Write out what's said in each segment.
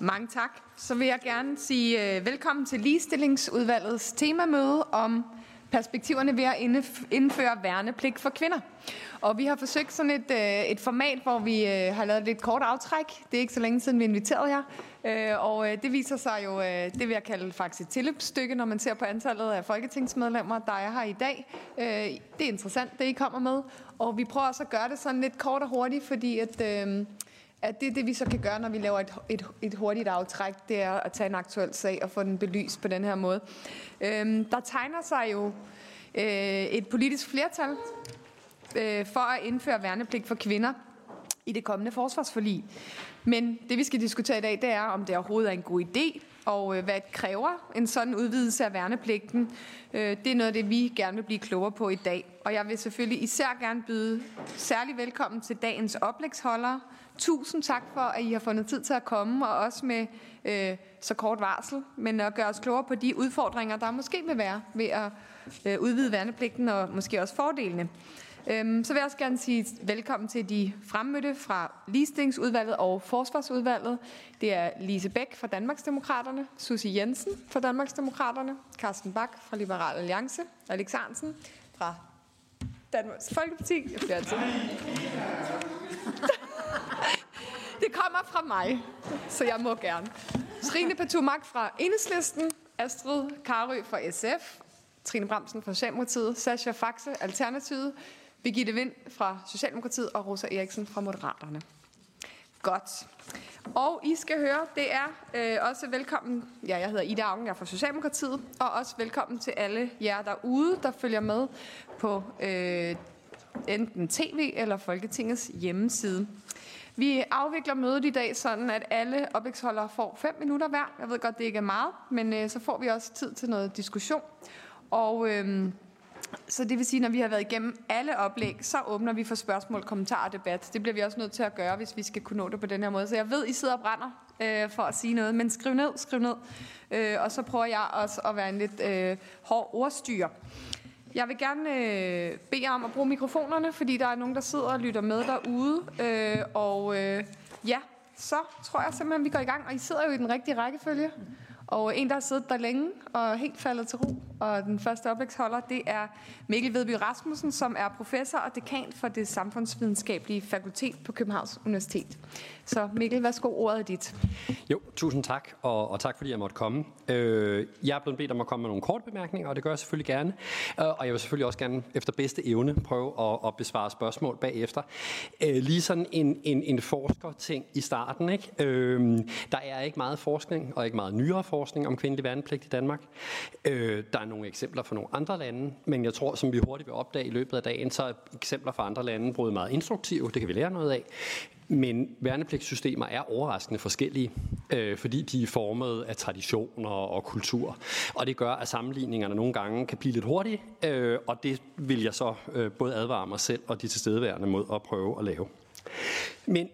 Mange tak. Så vil jeg gerne sige øh, velkommen til ligestillingsudvalgets temamøde om perspektiverne ved at indføre værnepligt for kvinder. Og vi har forsøgt sådan et, øh, et format, hvor vi øh, har lavet lidt kort aftræk. Det er ikke så længe siden, vi inviterede jer. Og det viser sig jo, det vil jeg kalde faktisk et tilløbsstykke, når man ser på antallet af folketingsmedlemmer, der er her i dag. Det er interessant, det I kommer med. Og vi prøver også at gøre det sådan lidt kort og hurtigt, fordi at... øh, at det, det vi så kan gøre, når vi laver et, et, et hurtigt aftræk, det er at tage en aktuel sag og få den belyst på den her måde. Øhm, der tegner sig jo øh, et politisk flertal øh, for at indføre værnepligt for kvinder i det kommende forsvarsforlig. Men det vi skal diskutere i dag, det er, om det overhovedet er en god idé, og øh, hvad det kræver en sådan udvidelse af værnepligten. Øh, det er noget af det, vi gerne vil blive klogere på i dag. Og jeg vil selvfølgelig især gerne byde særlig velkommen til dagens oplægsholdere, Tusind tak for, at I har fundet tid til at komme, og også med øh, så kort varsel, men at gøre os klogere på de udfordringer, der måske vil være ved at øh, udvide værnepligten, og måske også fordelene. Øhm, så vil jeg også gerne sige velkommen til de fremmødte fra Ligestillingsudvalget og Forsvarsudvalget. Det er Lise Bæk fra Danmarksdemokraterne, Susie Jensen fra Danmarksdemokraterne, Carsten Bak fra Liberal Alliance, Alex Hansen fra Danmarks Folkeparti. Jeg bliver altid. Det kommer fra mig, så jeg må gerne. Trine Patumak fra Enhedslisten, Astrid Karø fra SF, Trine Bramsen fra Socialdemokratiet, Sascha Faxe, Alternativet, Birgitte Vind fra Socialdemokratiet og Rosa Eriksen fra Moderaterne. Godt. Og I skal høre, det er øh, også velkommen, ja, jeg hedder Ida Augen, jeg er fra Socialdemokratiet, og også velkommen til alle jer derude, der følger med på øh, enten tv eller Folketingets hjemmeside. Vi afvikler mødet i dag sådan, at alle oplægsholdere får 5 minutter hver. Jeg ved godt, det ikke er meget, men øh, så får vi også tid til noget diskussion. Og øh, så det vil sige, når vi har været igennem alle oplæg, så åbner vi for spørgsmål, kommentarer og debat. Det bliver vi også nødt til at gøre, hvis vi skal kunne nå det på den her måde. Så jeg ved, I sidder og brænder øh, for at sige noget, men skriv ned, skriv ned. Øh, og så prøver jeg også at være en lidt øh, hård ordstyr. Jeg vil gerne øh, bede jer om at bruge mikrofonerne, fordi der er nogen, der sidder og lytter med derude. Øh, og øh, ja, så tror jeg simpelthen, vi går i gang. Og I sidder jo i den rigtige rækkefølge. Og en, der har siddet der længe og helt faldet til ro, og den første oplægsholder, det er Mikkel Vedby Rasmussen, som er professor og dekan for det samfundsvidenskabelige fakultet på Københavns Universitet. Så Mikkel, værsgo, ordet er dit. Jo, tusind tak, og, og tak fordi jeg måtte komme. Øh, jeg er blevet bedt om at komme med nogle korte bemærkninger, og det gør jeg selvfølgelig gerne. Øh, og jeg vil selvfølgelig også gerne efter bedste evne prøve at, at besvare spørgsmål bagefter. Øh, lige sådan en, en, en forskerting i starten. Ikke? Øh, der er ikke meget forskning, og ikke meget nyere forskning om kvindelig værnepligt i Danmark. Øh, der er nogle eksempler fra nogle andre lande, men jeg tror, som vi hurtigt vil opdage i løbet af dagen, så er eksempler fra andre lande både meget instruktive, det kan vi lære noget af, men værnepligtssystemer er overraskende forskellige, øh, fordi de er formet af traditioner og kultur. Og det gør, at sammenligningerne nogle gange kan blive lidt hurtige, øh, og det vil jeg så øh, både advare mig selv og de tilstedeværende mod at prøve at lave. Men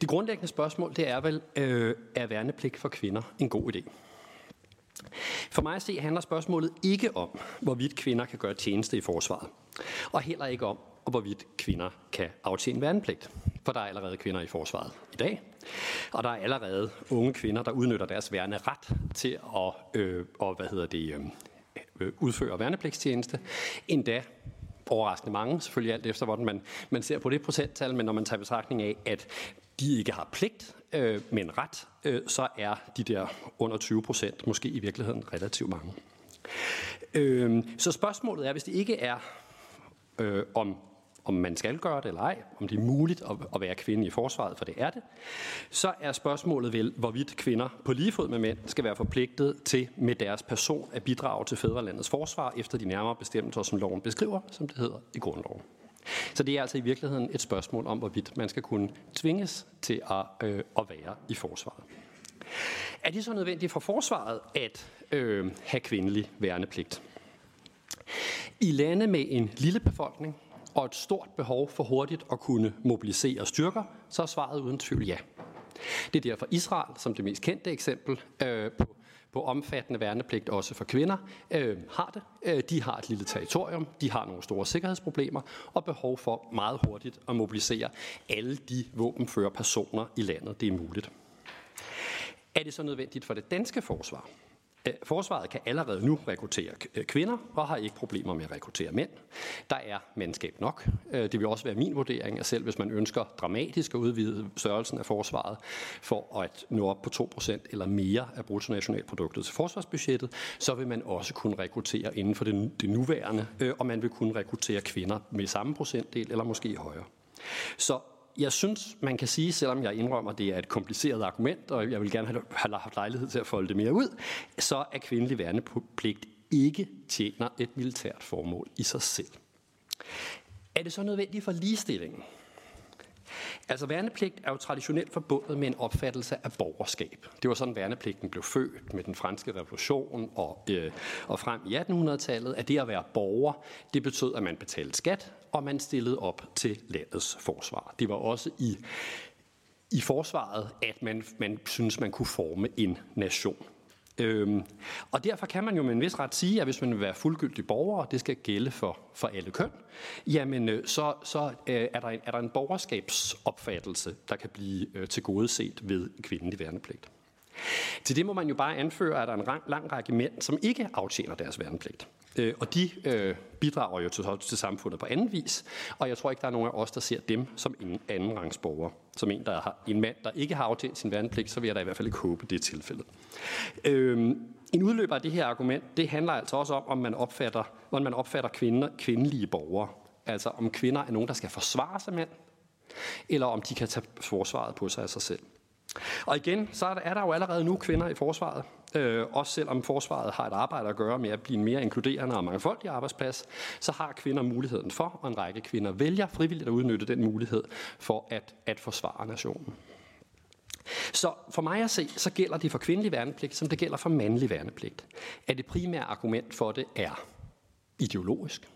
det grundlæggende spørgsmål, det er vel, øh, er værnepligt for kvinder en god idé? For mig at se handler spørgsmålet ikke om, hvorvidt kvinder kan gøre tjeneste i forsvaret, og heller ikke om, hvorvidt kvinder kan aftjene værnepligt. For der er allerede kvinder i forsvaret i dag, og der er allerede unge kvinder, der udnytter deres værne ret til at øh, og, hvad hedder det, øh, øh, udføre værnepligtstjeneste. Endda overraskende mange, selvfølgelig alt efter, hvordan man, man ser på det procenttal, men når man tager betragtning af, at de ikke har pligt, øh, men ret, øh, så er de der under 20 procent måske i virkeligheden relativt mange. Øh, så spørgsmålet er, hvis det ikke er øh, om om man skal gøre det eller ej, om det er muligt at, at være kvinde i forsvaret, for det er det, så er spørgsmålet vel, hvorvidt kvinder på lige fod med mænd skal være forpligtet til med deres person at bidrage til fædrelandets forsvar efter de nærmere bestemmelser, som loven beskriver, som det hedder i grundloven. Så det er altså i virkeligheden et spørgsmål om, hvorvidt man skal kunne tvinges til at, øh, at være i forsvaret. Er det så nødvendigt for forsvaret at øh, have kvindelig værnepligt? I lande med en lille befolkning og et stort behov for hurtigt at kunne mobilisere styrker, så er svaret uden tvivl ja. Det er derfor Israel, som det mest kendte eksempel øh, på på omfattende værnepligt også for kvinder, øh, har det. Øh, de har et lille territorium, de har nogle store sikkerhedsproblemer og behov for meget hurtigt at mobilisere alle de våbenføre personer i landet, det er muligt. Er det så nødvendigt for det danske forsvar? Forsvaret kan allerede nu rekruttere øh, kvinder og har ikke problemer med at rekruttere mænd. Der er mandskab nok. Det vil også være min vurdering, at selv hvis man ønsker dramatisk at udvide størrelsen af forsvaret for at nå op på 2% eller mere af bruttonationalproduktet til forsvarsbudgettet, så vil man også kunne rekruttere inden for det, nuværende, øh, og man vil kunne rekruttere kvinder med samme procentdel eller måske højere. Så jeg synes, man kan sige, selvom jeg indrømmer, at det er et kompliceret argument, og jeg vil gerne have haft lejlighed til at folde det mere ud, så er kvindelig værnepligt ikke tjener et militært formål i sig selv. Er det så nødvendigt for ligestillingen? Altså værnepligt er jo traditionelt forbundet med en opfattelse af borgerskab. Det var sådan, værnepligten blev født med den franske revolution og, øh, og frem i 1800-tallet, at det at være borger, det betød, at man betalte skat, og man stillede op til landets forsvar. Det var også i, i forsvaret, at man, man synes, man kunne forme en nation. Øhm, og derfor kan man jo med en vis ret sige, at hvis man vil være fuldgyldig borger, og det skal gælde for, for alle køn, jamen øh, så, så øh, er, der en, er der en borgerskabsopfattelse, der kan blive øh, tilgodeset ved kvindelig værnepligt. Til det må man jo bare anføre, at der er en lang, lang række mænd, som ikke aftjener deres værnepligt. Øh, og de øh, bidrager jo til, til samfundet på anden vis, og jeg tror ikke, der er nogen af os, der ser dem som en anden rangsborger. Som en, der har, en mand, der ikke har aftjent sin værnepligt, så vil jeg da i hvert fald ikke håbe, det er tilfældet. Øh, en udløber af det her argument, det handler altså også om, om man opfatter, hvordan man opfatter kvinder, kvindelige borgere. Altså om kvinder er nogen, der skal forsvare sig mænd, eller om de kan tage forsvaret på sig af sig selv. Og igen, så er der jo allerede nu kvinder i forsvaret. Øh, også selvom forsvaret har et arbejde at gøre med at blive en mere inkluderende og mangfoldig arbejdsplads, så har kvinder muligheden for, og en række kvinder vælger frivilligt at udnytte den mulighed for at, at forsvare nationen. Så for mig at se, så gælder det for kvindelig værnepligt, som det gælder for mandlig værnepligt. At det primære argument for det er ideologisk,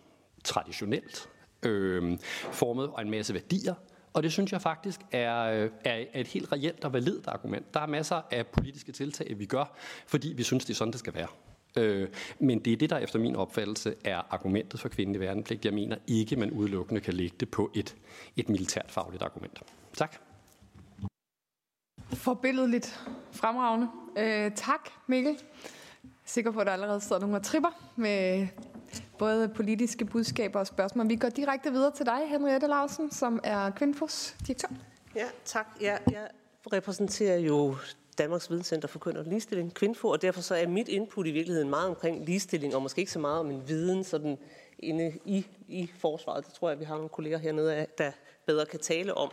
traditionelt, øh, formet af en masse værdier, og det synes jeg faktisk er, øh, er et helt reelt og validt argument. Der er masser af politiske tiltag, vi gør, fordi vi synes, det er sådan, det skal være. Øh, men det er det, der efter min opfattelse er argumentet for kvindelig værnepligt. Jeg mener ikke, man udelukkende kan lægge det på et, et militært fagligt argument. Tak. Forbilledeligt fremragende. Øh, tak, Mikkel. Jeg er sikker på, at der allerede sidder nogle og tripper med både politiske budskaber og spørgsmål. Vi går direkte videre til dig, Henriette Larsen, som er Kvindfos direktør. Ja, tak. Ja, jeg repræsenterer jo Danmarks Videnscenter for Køn og Ligestilling, Kvindfo, og derfor så er mit input i virkeligheden meget omkring ligestilling, og måske ikke så meget om en viden sådan inde i, i forsvaret. Det tror jeg, vi har nogle kolleger hernede, der bedre kan tale om.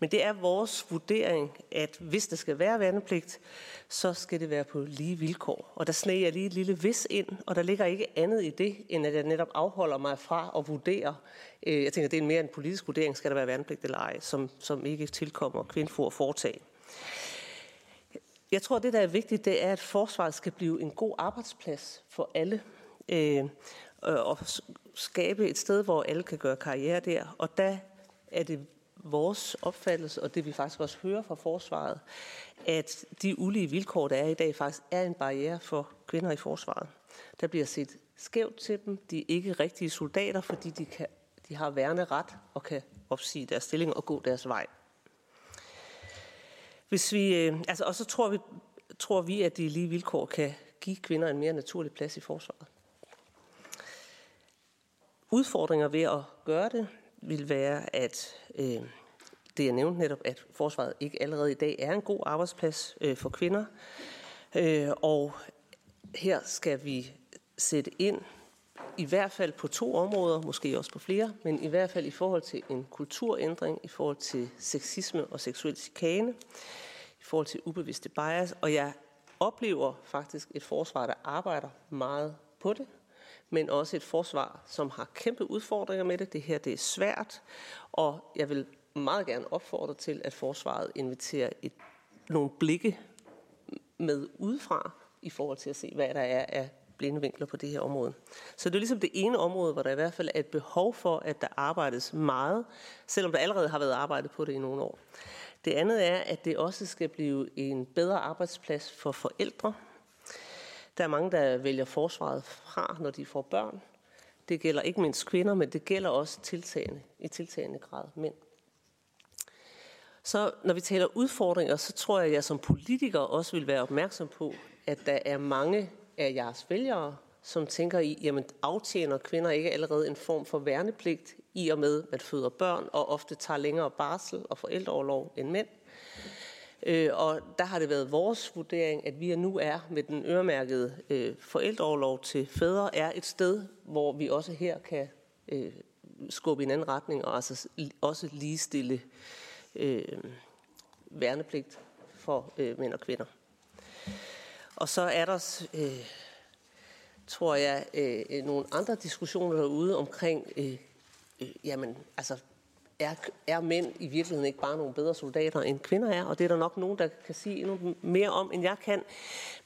Men det er vores vurdering, at hvis der skal være værnepligt, så skal det være på lige vilkår. Og der sneg jeg lige et lille vis ind, og der ligger ikke andet i det, end at jeg netop afholder mig fra at vurdere. Øh, jeg tænker, det er mere en politisk vurdering, skal der være værnepligt eller ej, som, som ikke tilkommer kvindfor at foretage. Jeg tror, det der er vigtigt, det er, at forsvaret skal blive en god arbejdsplads for alle. Øh, og skabe et sted, hvor alle kan gøre karriere der. Og der er det vores opfattelse, og det vi faktisk også hører fra forsvaret, at de ulige vilkår, der er i dag, faktisk er en barriere for kvinder i forsvaret. Der bliver set skævt til dem. De er ikke rigtige soldater, fordi de, kan, de har værende ret og kan opsige deres stilling og gå deres vej. Hvis vi, øh, altså, og så tror vi, tror vi, at de lige vilkår kan give kvinder en mere naturlig plads i forsvaret. Udfordringer ved at gøre det vil være, at øh, det jeg nævnte netop, at forsvaret ikke allerede i dag er en god arbejdsplads øh, for kvinder. Øh, og her skal vi sætte ind i hvert fald på to områder, måske også på flere, men i hvert fald i forhold til en kulturændring, i forhold til sexisme og seksuel chikane, i forhold til ubevidste bias. Og jeg oplever faktisk et forsvar, der arbejder meget på det, men også et forsvar, som har kæmpe udfordringer med det. Det her det er svært, og jeg vil meget gerne opfordre til, at forsvaret inviterer et, nogle blikke med udefra i forhold til at se, hvad der er af blinde vinkler på det her område. Så det er ligesom det ene område, hvor der i hvert fald er et behov for, at der arbejdes meget, selvom der allerede har været arbejdet på det i nogle år. Det andet er, at det også skal blive en bedre arbejdsplads for forældre, der er mange, der vælger forsvaret fra, når de får børn. Det gælder ikke mindst kvinder, men det gælder også tiltagende, i tiltagende grad mænd. Så når vi taler udfordringer, så tror jeg, at jeg som politiker også vil være opmærksom på, at der er mange af jeres vælgere, som tænker i, jamen aftjener kvinder ikke allerede en form for værnepligt i og med, at føder børn og ofte tager længere barsel og forældreoverlov end mænd. Øh, og der har det været vores vurdering, at vi nu er med den øremærkede øh, forældreoverlov til fædre, er et sted, hvor vi også her kan øh, skubbe i en anden retning og altså også ligestille øh, øh, værnepligt for øh, mænd og kvinder. Og så er der, øh, tror jeg, øh, øh, nogle andre diskussioner derude omkring, øh, øh, jamen, altså, er, er mænd i virkeligheden ikke bare nogle bedre soldater, end kvinder er? Og det er der nok nogen, der kan sige endnu mere om, end jeg kan.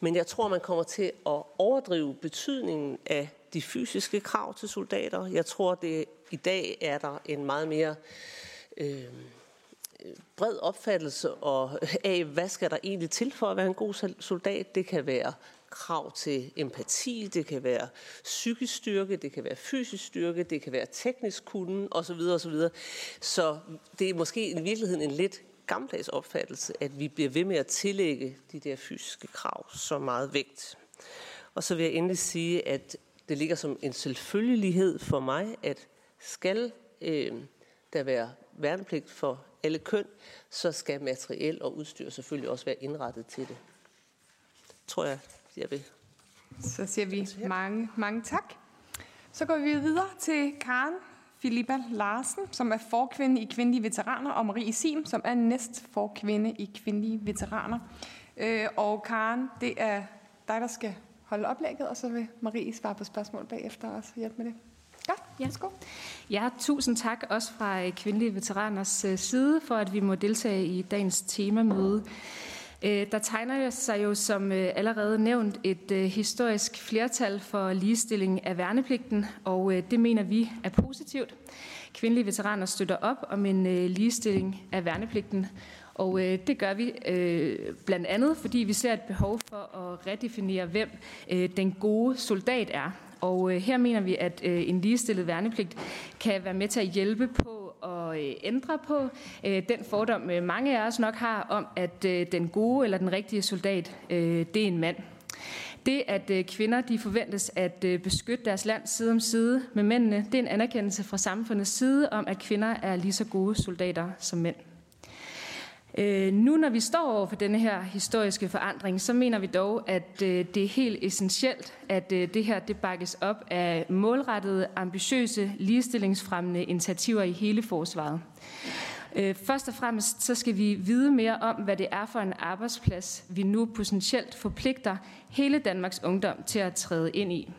Men jeg tror, man kommer til at overdrive betydningen af de fysiske krav til soldater. Jeg tror, det i dag er der en meget mere øh, bred opfattelse og, af, hvad skal der egentlig til for at være en god soldat. Det kan være krav til empati, det kan være psykisk styrke, det kan være fysisk styrke, det kan være teknisk kunden osv. osv. Så det er måske i virkeligheden en lidt gammeldags opfattelse, at vi bliver ved med at tillægge de der fysiske krav så meget vægt. Og så vil jeg endelig sige, at det ligger som en selvfølgelighed for mig, at skal øh, der være værnepligt for alle køn, så skal materiel og udstyr selvfølgelig også være indrettet til det. Tror jeg, jeg vil. Så siger vi mange, mange tak. Så går vi videre til Karen Filippa Larsen, som er forkvinde i Kvindelige Veteraner, og Marie Sim, som er næst forkvinde i Kvindelige Veteraner. Øh, og Karen, det er dig, der skal holde oplægget, og så vil Marie svare på spørgsmål bagefter og hjælpe med det. Ja, sko. Ja, tusind tak også fra øh, Kvindelige Veteraners øh, side for, at vi må deltage i dagens temamøde. Øh, der tegner sig jo som allerede nævnt et historisk flertal for ligestilling af værnepligten, og det mener vi er positivt. Kvindelige veteraner støtter op om en ligestilling af værnepligten, og øh, det gør vi øh, blandt andet, fordi vi ser et behov for at redefinere, hvem øh, den gode soldat er. Og øh, her mener vi, at øh, en ligestillet værnepligt kan være med til at hjælpe på at øh, ændre på øh, den fordom, øh, mange af os nok har om, at øh, den gode eller den rigtige soldat, øh, det er en mand. Det, at øh, kvinder de forventes at øh, beskytte deres land side om side med mændene, det er en anerkendelse fra samfundets side om, at kvinder er lige så gode soldater som mænd. Øh, nu når vi står over for denne her historiske forandring, så mener vi dog, at øh, det er helt essentielt, at øh, det her det bakkes op af målrettede, ambitiøse, ligestillingsfremmende initiativer i hele forsvaret. Øh, først og fremmest så skal vi vide mere om, hvad det er for en arbejdsplads, vi nu potentielt forpligter hele Danmarks ungdom til at træde ind i.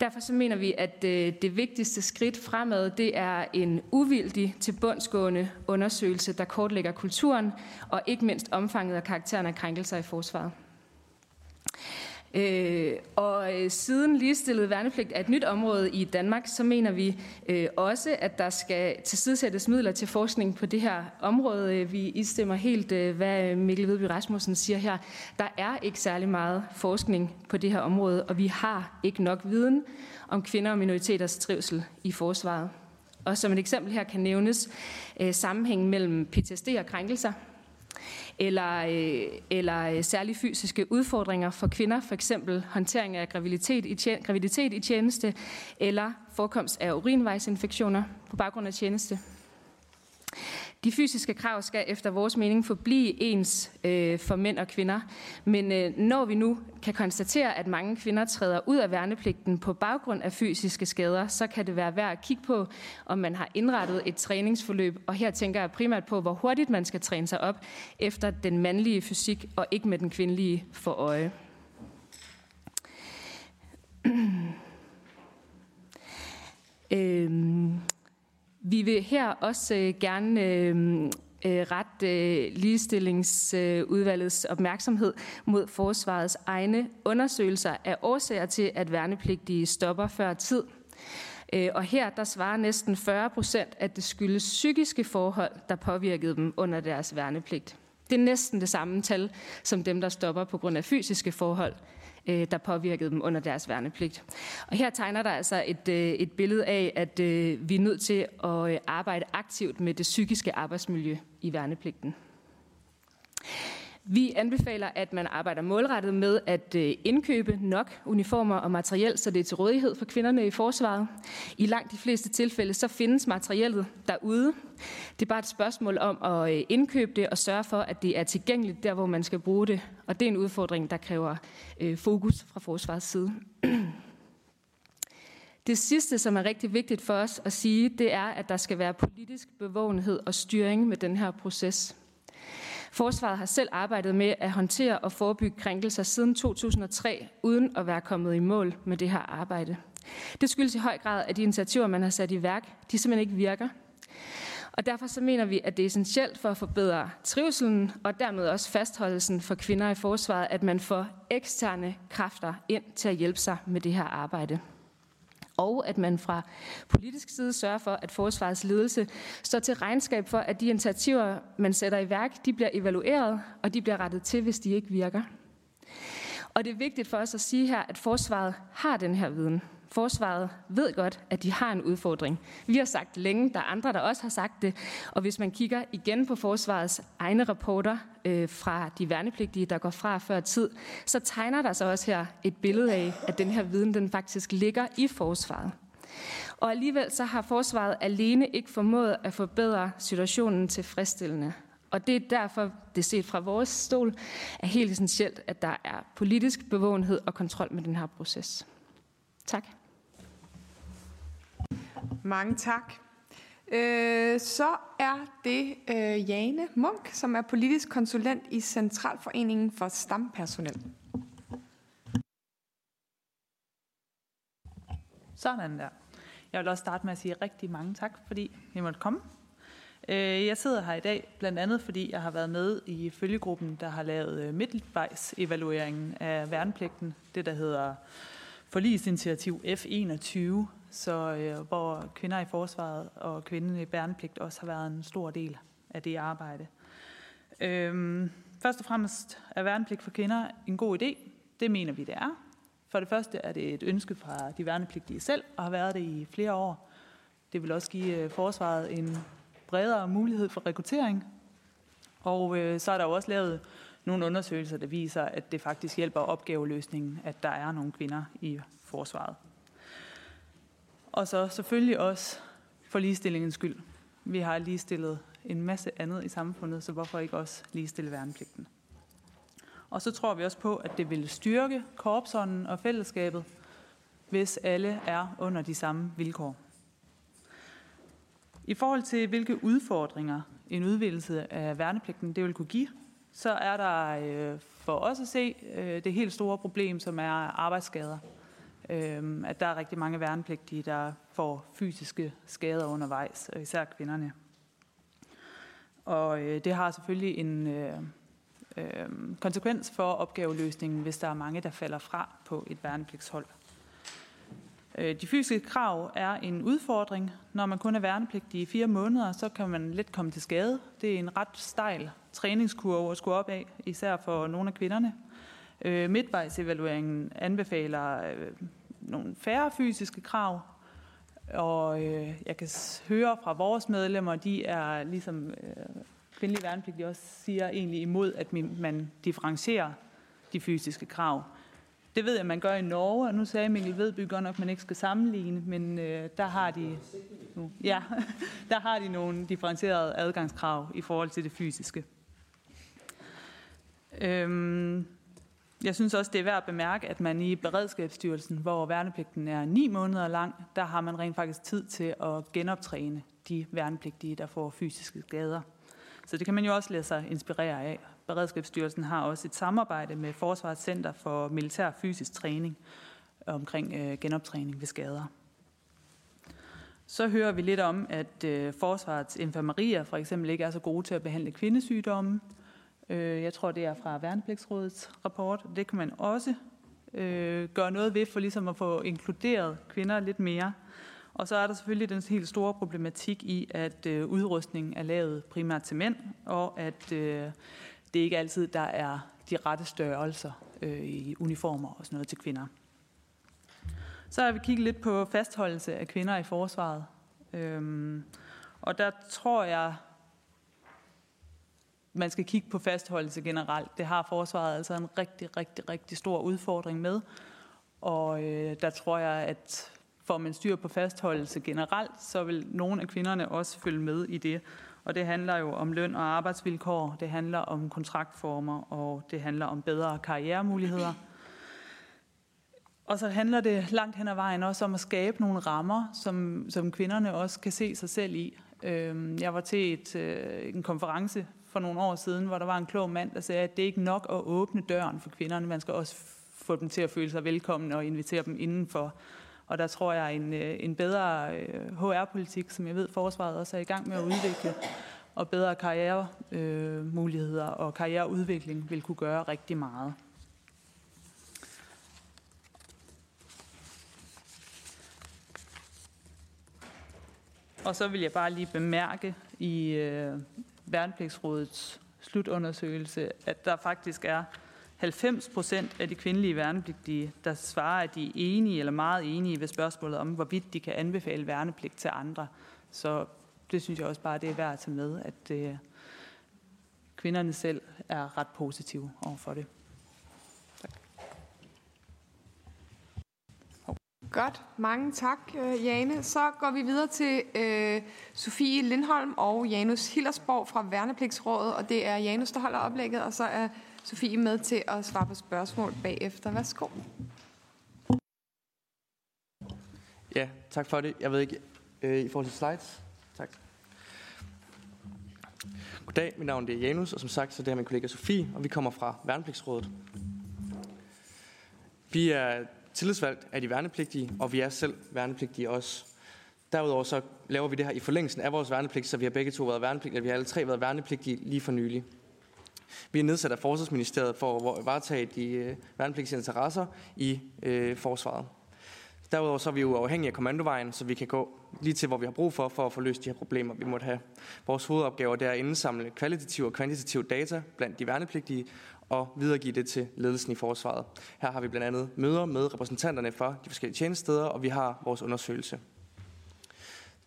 Derfor så mener vi, at øh, det vigtigste skridt fremad, det er en uvildig til bundsgående undersøgelse, der kortlægger kulturen og ikke mindst omfanget og karakteren af krænkelser i forsvaret. Øh, og øh, siden ligestillet værnepligt er et nyt område i Danmark, så mener vi øh, også, at der skal tilsidesættes midler til forskning på det her område. Øh, vi istemmer helt, øh, hvad øh, Mikkel Vedby Rasmussen siger her. Der er ikke særlig meget forskning på det her område, og vi har ikke nok viden om kvinder og minoriteters trivsel i forsvaret. Og som et eksempel her kan nævnes øh, sammenhængen mellem PTSD og krænkelser, eller, øh, eller øh, særlige fysiske udfordringer for kvinder, for eksempel håndtering af graviditet i, tjen, graviditet i tjeneste, eller forekomst af urinvejsinfektioner på baggrund af tjeneste. De fysiske krav skal efter vores mening forblive ens øh, for mænd og kvinder. Men øh, når vi nu kan konstatere, at mange kvinder træder ud af værnepligten på baggrund af fysiske skader, så kan det være værd at kigge på, om man har indrettet et træningsforløb. Og her tænker jeg primært på, hvor hurtigt man skal træne sig op efter den mandlige fysik og ikke med den kvindelige for øje. øhm, vi vil her også øh, gerne øh, øh ret øh, ligestillingsudvalgets opmærksomhed mod forsvarets egne undersøgelser af årsager til, at værnepligtige stopper før tid. Og her der svarer næsten 40 procent, at det skyldes psykiske forhold, der påvirkede dem under deres værnepligt. Det er næsten det samme tal som dem, der stopper på grund af fysiske forhold, øh, der påvirkede dem under deres værnepligt. Og her tegner der altså et, øh, et billede af, at øh, vi er nødt til at øh, arbejde aktivt med det psykiske arbejdsmiljø i værnepligten. Vi anbefaler, at man arbejder målrettet med at øh, indkøbe nok uniformer og materiel, så det er til rådighed for kvinderne i forsvaret. I langt de fleste tilfælde, så findes materiellet derude. Det er bare et spørgsmål om at øh, indkøbe det og sørge for, at det er tilgængeligt der, hvor man skal bruge det. Og det er en udfordring, der kræver øh, fokus fra forsvarets side. Det sidste, som er rigtig vigtigt for os at sige, det er, at der skal være politisk bevågenhed og styring med den her proces. Forsvaret har selv arbejdet med at håndtere og forebygge krænkelser siden 2003, uden at være kommet i mål med det her arbejde. Det skyldes i høj grad, at de initiativer, man har sat i værk, de simpelthen ikke virker. Og derfor så mener vi, at det er essentielt for at forbedre trivselen og dermed også fastholdelsen for kvinder i forsvaret, at man får eksterne kræfter ind til at hjælpe sig med det her arbejde og at man fra politisk side sørger for, at forsvarets ledelse står til regnskab for, at de initiativer, man sætter i værk, de bliver evalueret, og de bliver rettet til, hvis de ikke virker. Og det er vigtigt for os at sige her, at forsvaret har den her viden. Forsvaret ved godt, at de har en udfordring. Vi har sagt længe, der er andre, der også har sagt det. Og hvis man kigger igen på forsvarets egne rapporter øh, fra de værnepligtige, der går fra før tid, så tegner der sig også her et billede af, at den her viden den faktisk ligger i forsvaret. Og alligevel så har forsvaret alene ikke formået at forbedre situationen tilfredsstillende. Og det er derfor, det set fra vores stol, er helt essentielt, at der er politisk bevågenhed og kontrol med den her proces. Tak. Mange tak. Øh, så er det øh, Jane Munk, som er politisk konsulent i Centralforeningen for Stampersonel. Sådan der. Jeg vil også starte med at sige rigtig mange tak, fordi I måtte komme. Øh, jeg sidder her i dag blandt andet, fordi jeg har været med i følgegruppen, der har lavet øh, midtvejs evalueringen af værnepligten. Det, der hedder forlisinitiativ F21, så, øh, hvor kvinder i forsvaret og kvinden i værnepligt også har været en stor del af det arbejde. Øhm, først og fremmest er værnepligt for kvinder en god idé. Det mener vi, det er. For det første er det et ønske fra de værnepligtige selv, og har været det i flere år. Det vil også give øh, forsvaret en bredere mulighed for rekruttering. Og øh, så er der jo også lavet nogle undersøgelser, der viser, at det faktisk hjælper opgaveløsningen, at der er nogle kvinder i forsvaret. Og så selvfølgelig også for ligestillingens skyld. Vi har ligestillet en masse andet i samfundet, så hvorfor ikke også ligestille værnepligten? Og så tror vi også på, at det vil styrke korpsånden og fællesskabet, hvis alle er under de samme vilkår. I forhold til, hvilke udfordringer en udvidelse af værnepligten det vil kunne give, så er der øh, for os at se øh, det helt store problem, som er arbejdsskader. Øh, at der er rigtig mange værnepligtige, der får fysiske skader undervejs, og især kvinderne. Og øh, det har selvfølgelig en øh, øh, konsekvens for opgaveløsningen, hvis der er mange, der falder fra på et værnepligtshold. Øh, de fysiske krav er en udfordring. Når man kun er værnepligtig i fire måneder, så kan man let komme til skade. Det er en ret stejl træningskurve at skulle op af, især for nogle af kvinderne. Øh, midtvejsevalueringen anbefaler øh, nogle færre fysiske krav, og øh, jeg kan høre fra vores medlemmer, de er ligesom øh, kvindelige værnepligtige også siger egentlig imod, at man differencierer de fysiske krav. Det ved jeg, man gør i Norge, og nu sagde Mikkel Vedby godt nok, at man ikke skal sammenligne, men øh, der har de nu, ja, der har de nogle differencierede adgangskrav i forhold til det fysiske. Øhm, jeg synes også, det er værd at bemærke, at man i Beredskabsstyrelsen, hvor værnepligten er ni måneder lang, der har man rent faktisk tid til at genoptræne de værnepligtige, der får fysiske skader. Så det kan man jo også lade sig inspirere af. Beredskabsstyrelsen har også et samarbejde med Forsvarets Center for Militær Fysisk Træning omkring øh, genoptræning ved skader. Så hører vi lidt om, at øh, Forsvarets infirmerier for eksempel ikke er så gode til at behandle kvindesygdomme. Øh, jeg tror, det er fra Værnepligtsrådets rapport. Det kan man også øh, gøre noget ved for ligesom at få inkluderet kvinder lidt mere. Og så er der selvfølgelig den helt store problematik i, at øh, udrustningen er lavet primært til mænd, og at øh, det ikke altid der er de rette størrelser øh, i uniformer og sådan noget til kvinder. Så har vi kigget lidt på fastholdelse af kvinder i forsvaret. Øhm, og der tror jeg, man skal kigge på fastholdelse generelt. Det har forsvaret altså en rigtig, rigtig, rigtig stor udfordring med. Og øh, der tror jeg, at får man styr på fastholdelse generelt, så vil nogle af kvinderne også følge med i det. Og det handler jo om løn og arbejdsvilkår, det handler om kontraktformer, og det handler om bedre karrieremuligheder. Og så handler det langt hen ad vejen også om at skabe nogle rammer, som, som kvinderne også kan se sig selv i. Øhm, jeg var til et, øh, en konference for nogle år siden, hvor der var en klog mand, der sagde, at det er ikke nok at åbne døren for kvinderne, man skal også få dem til at føle sig velkommen og invitere dem indenfor. Og der tror jeg, en, øh, en bedre øh, HR-politik, som jeg ved, forsvaret også er i gang med at udvikle, og bedre karrieremuligheder øh, og karriereudvikling vil kunne gøre rigtig meget. Og så vil jeg bare lige bemærke i øh, Værnepligtsrådets slutundersøgelse, at der faktisk er 90 procent af de kvindelige værnepligtige, der svarer, at de er enige eller meget enige ved spørgsmålet om, hvorvidt de kan anbefale værnepligt til andre. Så det synes jeg også bare, det er værd at tage med, at øh, kvinderne selv er ret positive overfor det. Godt, mange tak, øh, Jane. Så går vi videre til øh, Sofie Lindholm og Janus Hillersborg fra Værnepligtsrådet, og det er Janus, der holder oplægget, og så er Sofie med til at svare på spørgsmål bagefter. Værsgo. Ja, tak for det. Jeg ved ikke, øh, i forhold til slides. Tak. Goddag, mit navn er Janus, og som sagt, så det er min kollega Sofie, og vi kommer fra Værnepligtsrådet. Vi er tillidsvalgt af de værnepligtige, og vi er selv værnepligtige også. Derudover så laver vi det her i forlængelsen af vores værnepligt, så vi har begge to været værnepligtige, vi har alle tre været værnepligtige lige for nylig. Vi er nedsat af Forsvarsministeriet for at varetage de øh, værnepligtige interesser i øh, forsvaret. Derudover så er vi jo afhængige af kommandovejen, så vi kan gå lige til, hvor vi har brug for, for at få løst de her problemer, vi måtte have. Vores hovedopgave er at indsamle kvalitativ og kvantitativ data blandt de værnepligtige, og videregive det til ledelsen i forsvaret. Her har vi blandt andet møder med repræsentanterne fra de forskellige tjenesteder, og vi har vores undersøgelse.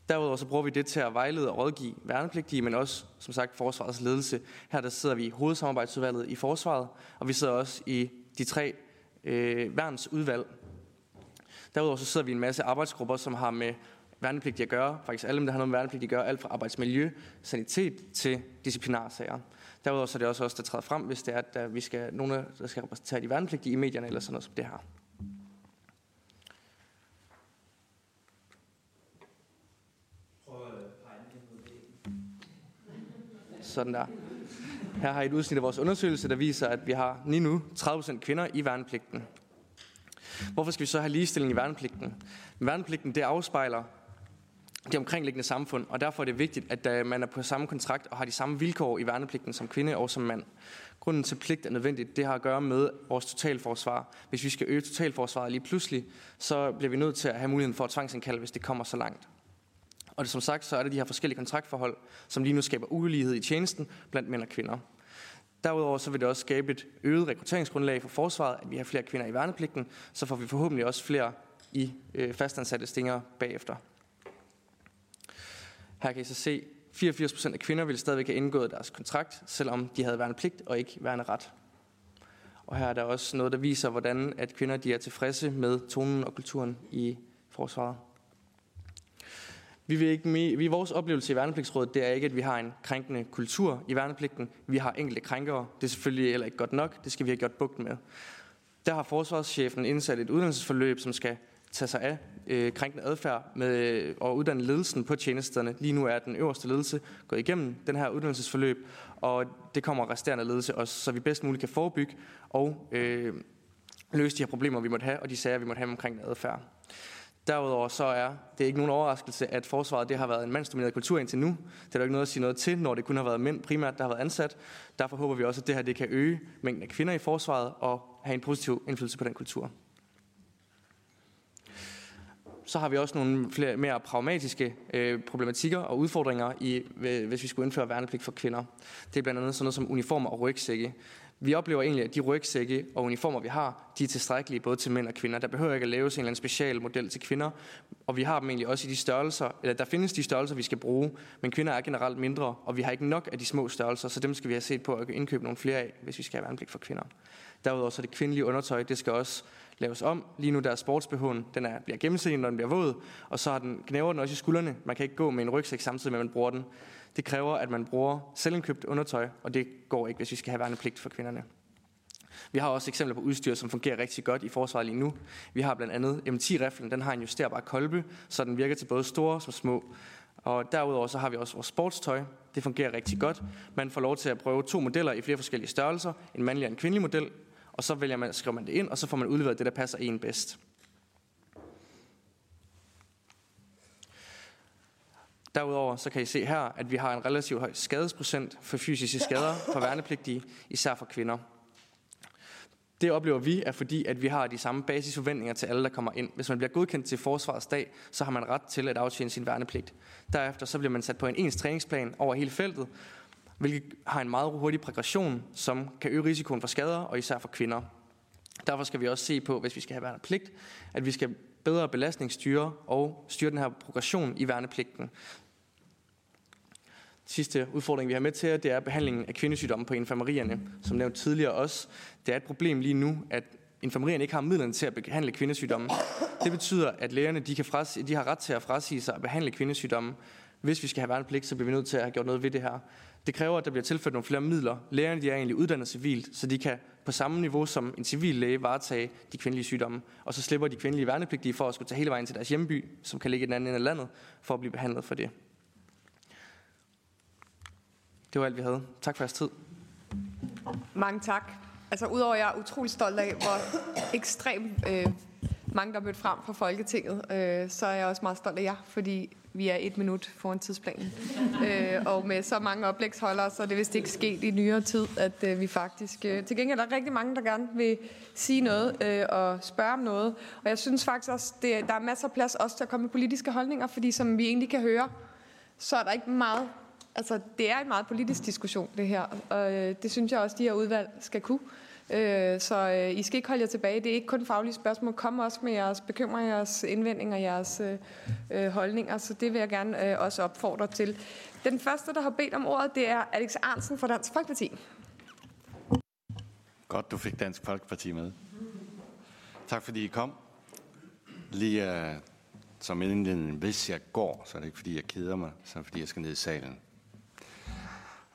Derudover så bruger vi det til at vejlede og rådgive værnepligtige, men også, som sagt, forsvarets ledelse. Her der sidder vi i hovedsamarbejdsudvalget i forsvaret, og vi sidder også i de tre øh, værnsudvalg. Derudover så sidder vi i en masse arbejdsgrupper, som har med værnepligtige at gøre. Faktisk alle dem, der har noget med værnepligtige at gøre. Alt fra arbejdsmiljø, sanitet til disciplinarsager. Derudover så er det også os, der træder frem, hvis det er, at vi skal, nogen, der skal repræsentere de værnepligtige i medierne eller sådan noget som det her. Sådan der. Her har I et udsnit af vores undersøgelse, der viser, at vi har lige nu 30% kvinder i værnepligten. Hvorfor skal vi så have ligestilling i værnepligten? Værnepligten det afspejler det omkringliggende samfund, og derfor er det vigtigt, at øh, man er på samme kontrakt og har de samme vilkår i værnepligten som kvinde og som mand. Grunden til pligt er nødvendigt. Det har at gøre med vores totalforsvar. Hvis vi skal øge totalforsvaret lige pludselig, så bliver vi nødt til at have muligheden for at tvangsindkalde, hvis det kommer så langt. Og det, som sagt, så er det de her forskellige kontraktforhold, som lige nu skaber ulighed i tjenesten blandt mænd og kvinder. Derudover så vil det også skabe et øget rekrutteringsgrundlag for forsvaret, at vi har flere kvinder i værnepligten, så får vi forhåbentlig også flere i øh, fastansatte stinger bagefter. Her kan I så se, 84% af kvinder ville stadigvæk have indgået deres kontrakt, selvom de havde værende pligt og ikke værende ret. Og her er der også noget, der viser, hvordan at kvinder de er tilfredse med tonen og kulturen i forsvaret. Vi, vil ikke, vi, vores oplevelse i Værnepligtsrådet, det er ikke, at vi har en krænkende kultur i værnepligten. Vi har enkelte krænkere. Det er selvfølgelig heller ikke godt nok. Det skal vi have gjort bugt med. Der har forsvarschefen indsat et uddannelsesforløb, som skal tage sig af øh, krænkende adfærd med, øh, og uddanne ledelsen på tjenesterne. Lige nu er den øverste ledelse gået igennem den her uddannelsesforløb, og det kommer resterende ledelse også, så vi bedst muligt kan forebygge og øh, løse de her problemer, vi måtte have, og de sager, vi måtte have omkring adfærd. Derudover så er det ikke nogen overraskelse, at forsvaret det har været en mandsdomineret kultur indtil nu. Det er der ikke noget at sige noget til, når det kun har været mænd primært, der har været ansat. Derfor håber vi også, at det her det kan øge mængden af kvinder i forsvaret og have en positiv indflydelse på den kultur så har vi også nogle flere, mere pragmatiske øh, problematikker og udfordringer, i, øh, hvis vi skulle indføre værnepligt for kvinder. Det er blandt andet sådan noget som uniformer og rygsække. Vi oplever egentlig, at de rygsække og uniformer, vi har, de er tilstrækkelige både til mænd og kvinder. Der behøver ikke at laves en eller anden special model til kvinder, og vi har dem egentlig også i de størrelser, eller der findes de størrelser, vi skal bruge, men kvinder er generelt mindre, og vi har ikke nok af de små størrelser, så dem skal vi have set på at indkøbe nogle flere af, hvis vi skal have værnepligt for kvinder. Derudover så er det kvindelige undertøj, det skal også laves om. Lige nu der er sportsbehoven, den er, bliver gennemsigtig, når den bliver våd, og så har den, knæver den også i skuldrene. Man kan ikke gå med en rygsæk samtidig med, at man bruger den. Det kræver, at man bruger selvindkøbt undertøj, og det går ikke, hvis vi skal have værnepligt for kvinderne. Vi har også eksempler på udstyr, som fungerer rigtig godt i forsvaret lige nu. Vi har blandt andet M10-riflen, den har en justerbar kolbe, så den virker til både store og små. Og derudover så har vi også vores sportstøj. Det fungerer rigtig godt. Man får lov til at prøve to modeller i flere forskellige størrelser. En mandlig og en kvindelig model. Og så vælger man, skriver man det ind, og så får man udleveret det, der passer en bedst. Derudover så kan I se her, at vi har en relativt høj skadesprocent for fysiske skader for værnepligtige, især for kvinder. Det oplever vi er fordi, at vi har de samme basisforventninger til alle, der kommer ind. Hvis man bliver godkendt til forsvarets dag, så har man ret til at aftjene sin værnepligt. Derefter så bliver man sat på en ens træningsplan over hele feltet, hvilket har en meget hurtig progression, som kan øge risikoen for skader, og især for kvinder. Derfor skal vi også se på, hvis vi skal have værnepligt, at vi skal bedre belastningsstyre og styre den her progression i værnepligten, sidste udfordring, vi har med til, det er behandlingen af kvindesygdomme på infirmerierne. Som nævnt tidligere også, det er et problem lige nu, at infirmerierne ikke har midlerne til at behandle kvindesygdomme. Det betyder, at lægerne de kan fras, de har ret til at frasige sig at behandle kvindesygdomme. Hvis vi skal have værnepligt, så bliver vi nødt til at have gjort noget ved det her. Det kræver, at der bliver tilført nogle flere midler. Lægerne de er egentlig uddannet civilt, så de kan på samme niveau som en civil læge varetage de kvindelige sygdomme. Og så slipper de kvindelige værnepligtige for at skulle tage hele vejen til deres hjemby, som kan ligge i den anden ende af landet, for at blive behandlet for det. Det var alt, vi havde. Tak for jeres tid. Mange tak. Altså, udover at jeg er utrolig stolt af, hvor ekstremt øh, mange, der er mødt frem fra Folketinget, øh, så er jeg også meget stolt af jer, fordi vi er et minut foran tidsplanen. øh, og med så mange oplægsholdere, så er det vist ikke sket i nyere tid, at øh, vi faktisk... Øh, til gengæld er der rigtig mange, der gerne vil sige noget øh, og spørge om noget. Og jeg synes faktisk også, det, der er masser af plads også til at komme med politiske holdninger, fordi som vi egentlig kan høre, så er der ikke meget altså, det er en meget politisk diskussion, det her, og øh, det synes jeg også, de her udvalg skal kunne. Øh, så øh, I skal ikke holde jer tilbage. Det er ikke kun faglige spørgsmål. Kom også med jeres bekymringer, jeres indvendinger, jeres øh, øh holdninger, så det vil jeg gerne øh, også opfordre til. Den første, der har bedt om ordet, det er Alex Arnsen fra Dansk Folkeparti. Godt, du fik Dansk Folkeparti med. Tak fordi I kom. Lige uh, som indledning, hvis jeg går, så er det ikke fordi jeg keder mig, så er det fordi jeg skal ned i salen.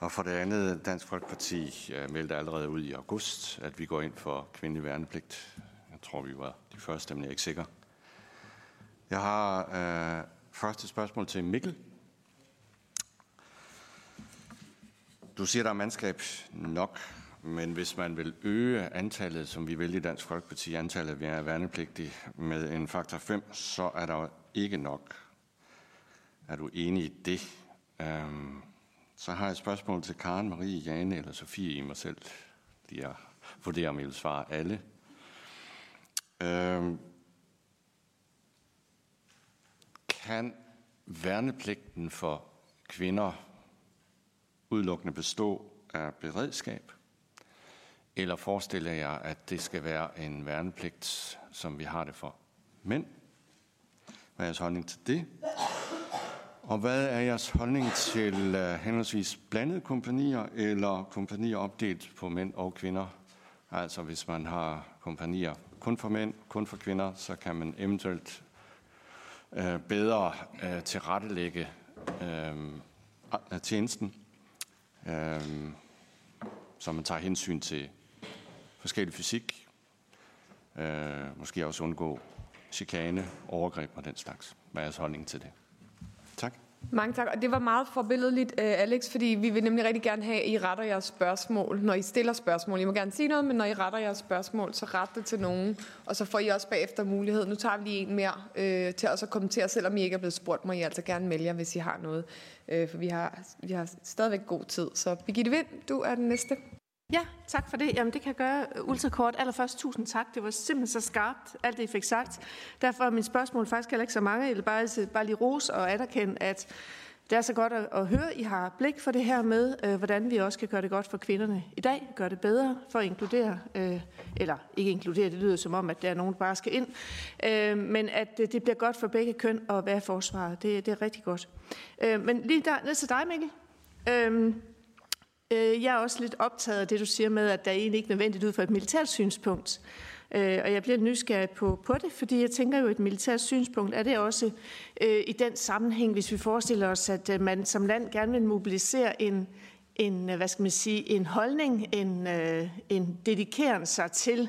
Og for det andet, Dansk Folkeparti øh, meldte allerede ud i august, at vi går ind for kvindelig værnepligt. Jeg tror, vi var de første, men jeg er ikke sikker. Jeg har øh, første spørgsmål til Mikkel. Du siger, der er mandskab nok, men hvis man vil øge antallet, som vi vil i Dansk Folkeparti, antallet af værnepligtige med en faktor 5, så er der ikke nok. Er du enig i det? Um, så har jeg et spørgsmål til Karen, Marie, Jane eller Sofie i mig selv. De er vurderer, om I vil svare alle. Øhm, kan værnepligten for kvinder udelukkende bestå af beredskab? Eller forestiller jeg, at det skal være en værnepligt, som vi har det for mænd? Hvad er jeres holdning til det? Og hvad er jeres holdning til uh, henholdsvis blandede kompanier eller kompanier opdelt på mænd og kvinder? Altså hvis man har kompanier kun for mænd, kun for kvinder, så kan man eventuelt uh, bedre uh, tilrettelægge uh, tjenesten, uh, så man tager hensyn til forskellig fysik, uh, måske også undgå chikane, overgreb og den slags. Hvad er jeres holdning til det? Mange tak. Og det var meget forbilledeligt, øh, Alex, fordi vi vil nemlig rigtig gerne have, at I retter jeres spørgsmål, når I stiller spørgsmål. I må gerne sige noget, men når I retter jeres spørgsmål, så ret det til nogen, og så får I også bagefter mulighed. Nu tager vi lige en mere øh, til også at kommentere, selvom I ikke er blevet spurgt, må I altså gerne melde jer, hvis I har noget. Øh, for vi har, vi har stadigvæk god tid. Så Birgitte Vind, du er den næste. Ja, tak for det. Jamen, det kan jeg gøre øh, ultrakort. Allerførst tusind tak. Det var simpelthen så skarpt, alt det I fik sagt. Derfor er mit spørgsmål faktisk heller ikke så mange. Jeg vil bare, øh, bare lige rose og anerkende, at det er så godt at, at høre, I har blik for det her med, øh, hvordan vi også kan gøre det godt for kvinderne i dag, gøre det bedre for at inkludere, øh, eller ikke inkludere, det lyder som om, at der er nogen, der bare skal ind, øh, men at øh, det bliver godt for begge køn at være forsvaret. Det, det er rigtig godt. Øh, men lige der, ned til dig, Mikkel. Øh, Øh, jeg er også lidt optaget af det, du siger med, at der er egentlig ikke nødvendigt ud fra et militært synspunkt. Øh, og jeg bliver nysgerrig på, på det, fordi jeg tænker jo, et militært synspunkt er det også øh, i den sammenhæng, hvis vi forestiller os, at øh, man som land gerne vil mobilisere en, en øh, hvad skal man sige, en holdning, en, øh, en dedikeren sig til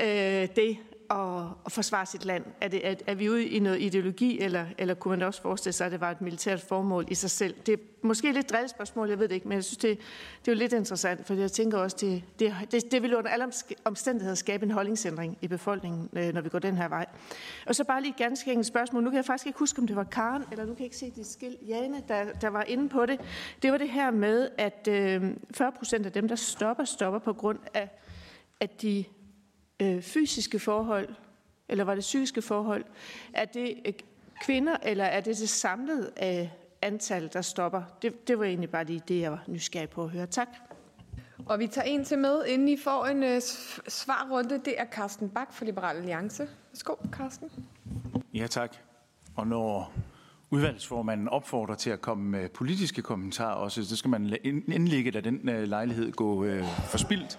øh, det at, at forsvare sit land? Er, det, er, er vi ude i noget ideologi, eller, eller kunne man også forestille sig, at det var et militært formål i sig selv? Det er måske lidt drillespørgsmål, jeg ved det ikke, men jeg synes, det, det er jo lidt interessant, for jeg tænker også, det, det, det, det vil under alle omstændigheder skabe en holdningsændring i befolkningen, øh, når vi går den her vej. Og så bare lige ganske enkelt spørgsmål. Nu kan jeg faktisk ikke huske, om det var Karen, eller nu kan jeg ikke se det skil, Jane, der, der var inde på det. Det var det her med, at øh, 40 procent af dem, der stopper, stopper på grund af, at de øh, fysiske forhold, eller var det psykiske forhold? Er det øh, kvinder, eller er det det samlede øh, antal, der stopper? Det, det var egentlig bare lige det, jeg var nysgerrig på at høre. Tak. Og vi tager en til med, inden I får en øh, svarrunde. Det er Carsten Bak fra Liberal Alliance. Værsgo, Carsten. Ja, tak. Og når udvalgsformanden opfordrer til at komme med politiske kommentarer også, så skal man indlægge, at den øh, lejlighed gå øh, forspildt.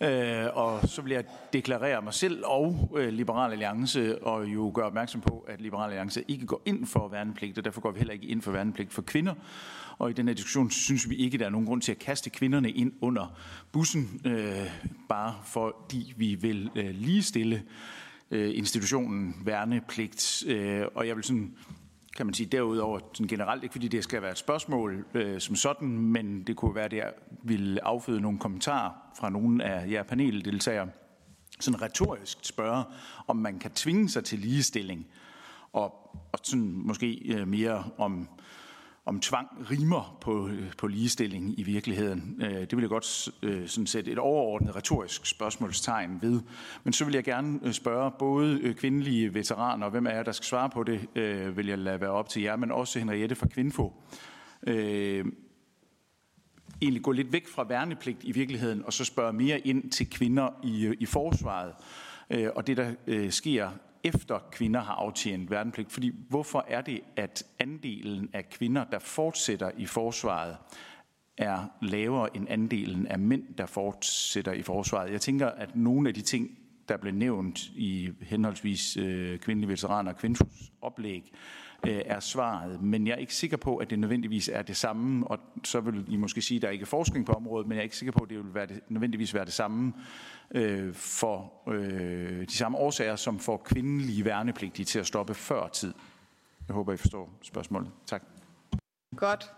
Øh, og så vil jeg deklarere mig selv og øh, Liberal Alliance, og jo gøre opmærksom på, at Liberal Alliance ikke går ind for værnepligt, og derfor går vi heller ikke ind for værnepligt for kvinder. Og i den her diskussion synes vi ikke, der er nogen grund til at kaste kvinderne ind under bussen, øh, bare fordi vi vil øh, ligestille øh, institutionen værnepligt. Øh, og jeg vil sådan kan man sige derudover sådan generelt, ikke fordi det skal være et spørgsmål øh, som sådan, men det kunne være, at jeg ville afføde nogle kommentarer fra nogle af jer paneldeltagere, sådan retorisk spørge, om man kan tvinge sig til ligestilling, og, og sådan måske øh, mere om om tvang rimer på, øh, på ligestilling i virkeligheden. Øh, det vil jeg godt øh, sådan sætte et overordnet retorisk spørgsmålstegn ved. Men så vil jeg gerne spørge både kvindelige veteraner, og hvem er der skal svare på det, vil jeg lade være op til jer, men også Henriette fra Kvinfo. Egentlig gå lidt væk fra værnepligt i virkeligheden, og så spørge mere ind til kvinder i, i forsvaret. Og det, der sker efter kvinder har aftjent værnepligt. Fordi hvorfor er det, at andelen af kvinder, der fortsætter i forsvaret, er lavere end andelen af mænd, der fortsætter i forsvaret? Jeg tænker, at nogle af de ting, der blev nævnt i henholdsvis øh, kvindelige veteraner og kvindhus oplæg, øh, Øh, er svaret. Men jeg er ikke sikker på, at det nødvendigvis er det samme, og så vil I måske sige, at der ikke er forskning på området, men jeg er ikke sikker på, at det vil være det, nødvendigvis være det samme øh, for øh, de samme årsager, som får kvindelige værnepligtige til at stoppe før tid. Jeg håber, I forstår spørgsmålet. Tak. Godt.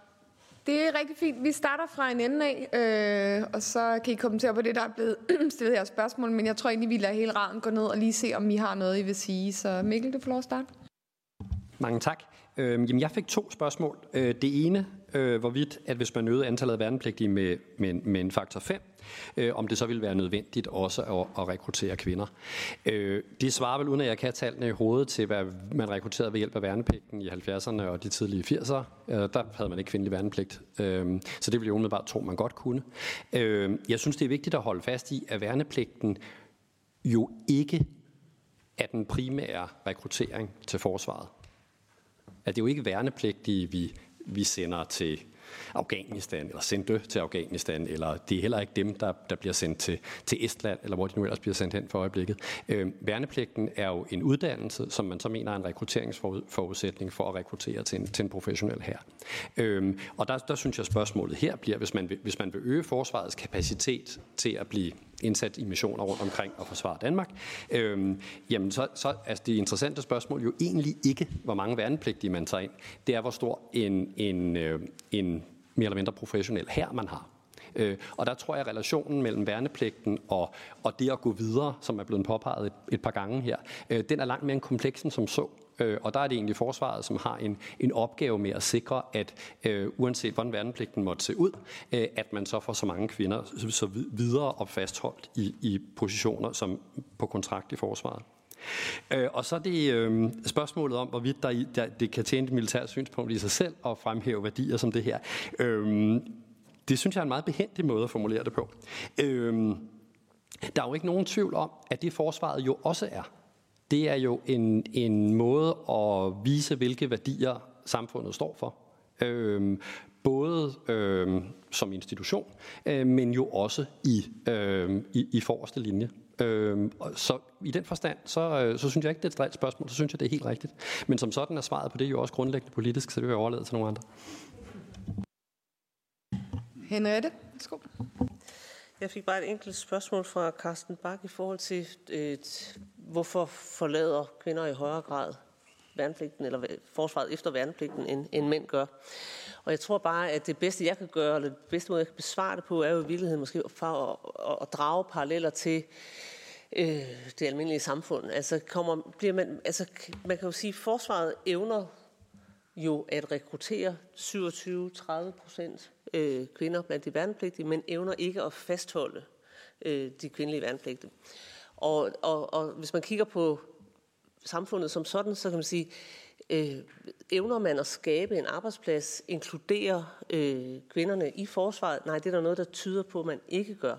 Det er rigtig fint. Vi starter fra en ende af, øh, og så kan I kommentere på det, der er blevet stillet her spørgsmål. Men jeg tror egentlig, vi lader hele raden gå ned og lige se, om I har noget, I vil sige. Så Mikkel, du får lov at starte. Mange tak. Øh, jamen, jeg fik to spørgsmål. Øh, det ene, øh, hvorvidt, at hvis man øgede antallet af værnepligtige med, med, med en faktor 5, øh, om det så ville være nødvendigt også at, at rekruttere kvinder. Øh, det svarer vel, uden at jeg kan tallene i hovedet til, hvad man rekrutterede ved hjælp af værnepligten i 70'erne og de tidlige 80'ere. Øh, der havde man ikke kvindelig værnepligt, øh, så det ville jo umiddelbart tro, man godt kunne. Øh, jeg synes, det er vigtigt at holde fast i, at værnepligten jo ikke er den primære rekruttering til forsvaret. At det er jo ikke værnepligtige, vi, vi sender til Afghanistan, eller sendte til Afghanistan, eller det er heller ikke dem, der, der bliver sendt til, til Estland, eller hvor de nu ellers bliver sendt hen for øjeblikket. Øh, værnepligten er jo en uddannelse, som man så mener er en rekrutteringsforudsætning for at rekruttere til en, til en professionel her. Øh, og der, der synes jeg, spørgsmålet her bliver, hvis man, vil, hvis man vil øge forsvarets kapacitet til at blive indsat i missioner rundt omkring og forsvare Danmark, øh, jamen så, så altså det interessante spørgsmål jo egentlig ikke, hvor mange værnepligtige man tager ind. Det er, hvor stor en, en, øh, en mere eller mindre professionel her man har. Øh, og der tror jeg, at relationen mellem værnepligten og, og det at gå videre, som er blevet påpeget et, et par gange her, øh, den er langt mere kompleks end som så. Øh, og der er det egentlig forsvaret, som har en, en opgave med at sikre, at øh, uanset hvordan værnepligten måtte se ud, øh, at man så får så mange kvinder så videre og fastholdt i, i positioner som på kontrakt i forsvaret. Øh, og så er det øh, spørgsmålet om, hvorvidt der, der, det kan tjene et militært synspunkt i sig selv at fremhæve værdier som det her. Øh, det synes jeg er en meget behendig måde at formulere det på. Øh, der er jo ikke nogen tvivl om, at det forsvaret jo også er. Det er jo en, en måde at vise, hvilke værdier samfundet står for. Øhm, både øhm, som institution, øh, men jo også i, øhm, i, i forreste linje. Øhm, så i den forstand, så, øh, så synes jeg ikke, det er et drildt spørgsmål, så synes jeg, det er helt rigtigt. Men som sådan er svaret på det jo også grundlæggende politisk, så det vil jeg overlade til nogle andre. Henriette, værsgo. Jeg fik bare et enkelt spørgsmål fra Carsten Bak i forhold til, øh, et, hvorfor forlader kvinder i højere grad værnepligten, eller forsvaret efter værnepligten, end, end mænd gør. Og jeg tror bare, at det bedste, jeg kan gøre, eller det bedste måde, jeg kan besvare det på, er jo i virkeligheden måske for at, at, at drage paralleller til øh, det almindelige samfund. Altså, kommer, bliver man, altså, man kan jo sige, at forsvaret evner jo at rekruttere 27-30 procent øh, kvinder blandt de værnepligtige, men evner ikke at fastholde øh, de kvindelige værnepligtige. Og, og, og hvis man kigger på samfundet som sådan, så kan man sige, øh, evner man at skabe en arbejdsplads, inkludere øh, kvinderne i forsvaret? Nej, det er der noget, der tyder på, at man ikke gør.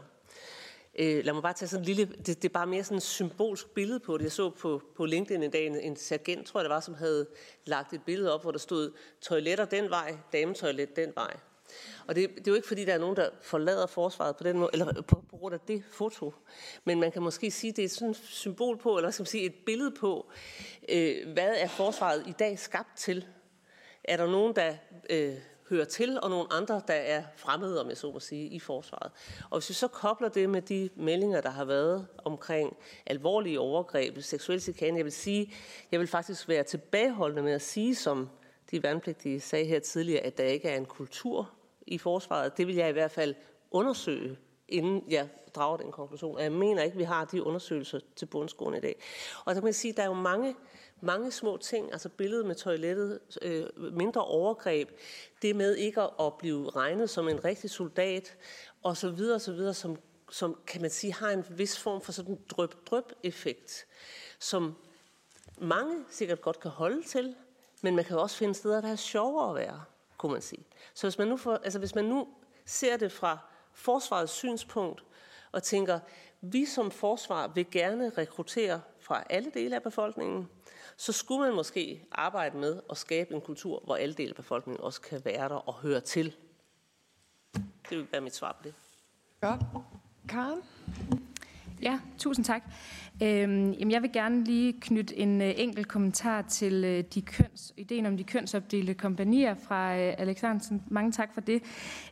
Øh, lad mig bare tage sådan en lille, det, det er bare mere sådan et symbolsk billede på det. Jeg så på, på LinkedIn en dag en, en sergent, tror jeg det var, som havde lagt et billede op, hvor der stod toiletter den vej, dametoilet den vej. Og det, det er jo ikke fordi, der er nogen, der forlader forsvaret på den måde, eller på, på grund af det foto. Men man kan måske sige, det er sådan et symbol på, eller skal man sige, et billede på, øh, hvad er forsvaret i dag skabt til? Er der nogen, der øh, hører til, og nogle andre, der er fremmede, om jeg så må sige, i forsvaret. Og hvis vi så kobler det med de meldinger, der har været omkring alvorlige overgreb, seksuel chikane, jeg vil sige, jeg vil faktisk være tilbageholdende med at sige, som de værnepligtige sagde her tidligere, at der ikke er en kultur i forsvaret. Det vil jeg i hvert fald undersøge, inden jeg drager den konklusion. Og jeg mener ikke, at vi har de undersøgelser til bundskolen i dag. Og så kan man sige, at der er jo mange, mange små ting, altså billedet med toilettet, øh, mindre overgreb, det med ikke at blive regnet som en rigtig soldat, og så videre, så videre, som, som kan man sige har en vis form for sådan en drøb-drøb-effekt, som mange sikkert godt kan holde til, men man kan også finde steder, der er sjovere at være kunne man sige. Så hvis man nu, for, altså hvis man nu ser det fra forsvarets synspunkt og tænker, vi som forsvar vil gerne rekruttere fra alle dele af befolkningen, så skulle man måske arbejde med at skabe en kultur, hvor alle dele af befolkningen også kan være der og høre til. Det vil være mit svar på det. Godt. Karen? Ja, tusind tak. Øhm, jamen jeg vil gerne lige knytte en øh, enkelt kommentar til øh, de køns, ideen om de kønsopdelte kompanier fra øh, Alexandersen. Mange tak for det.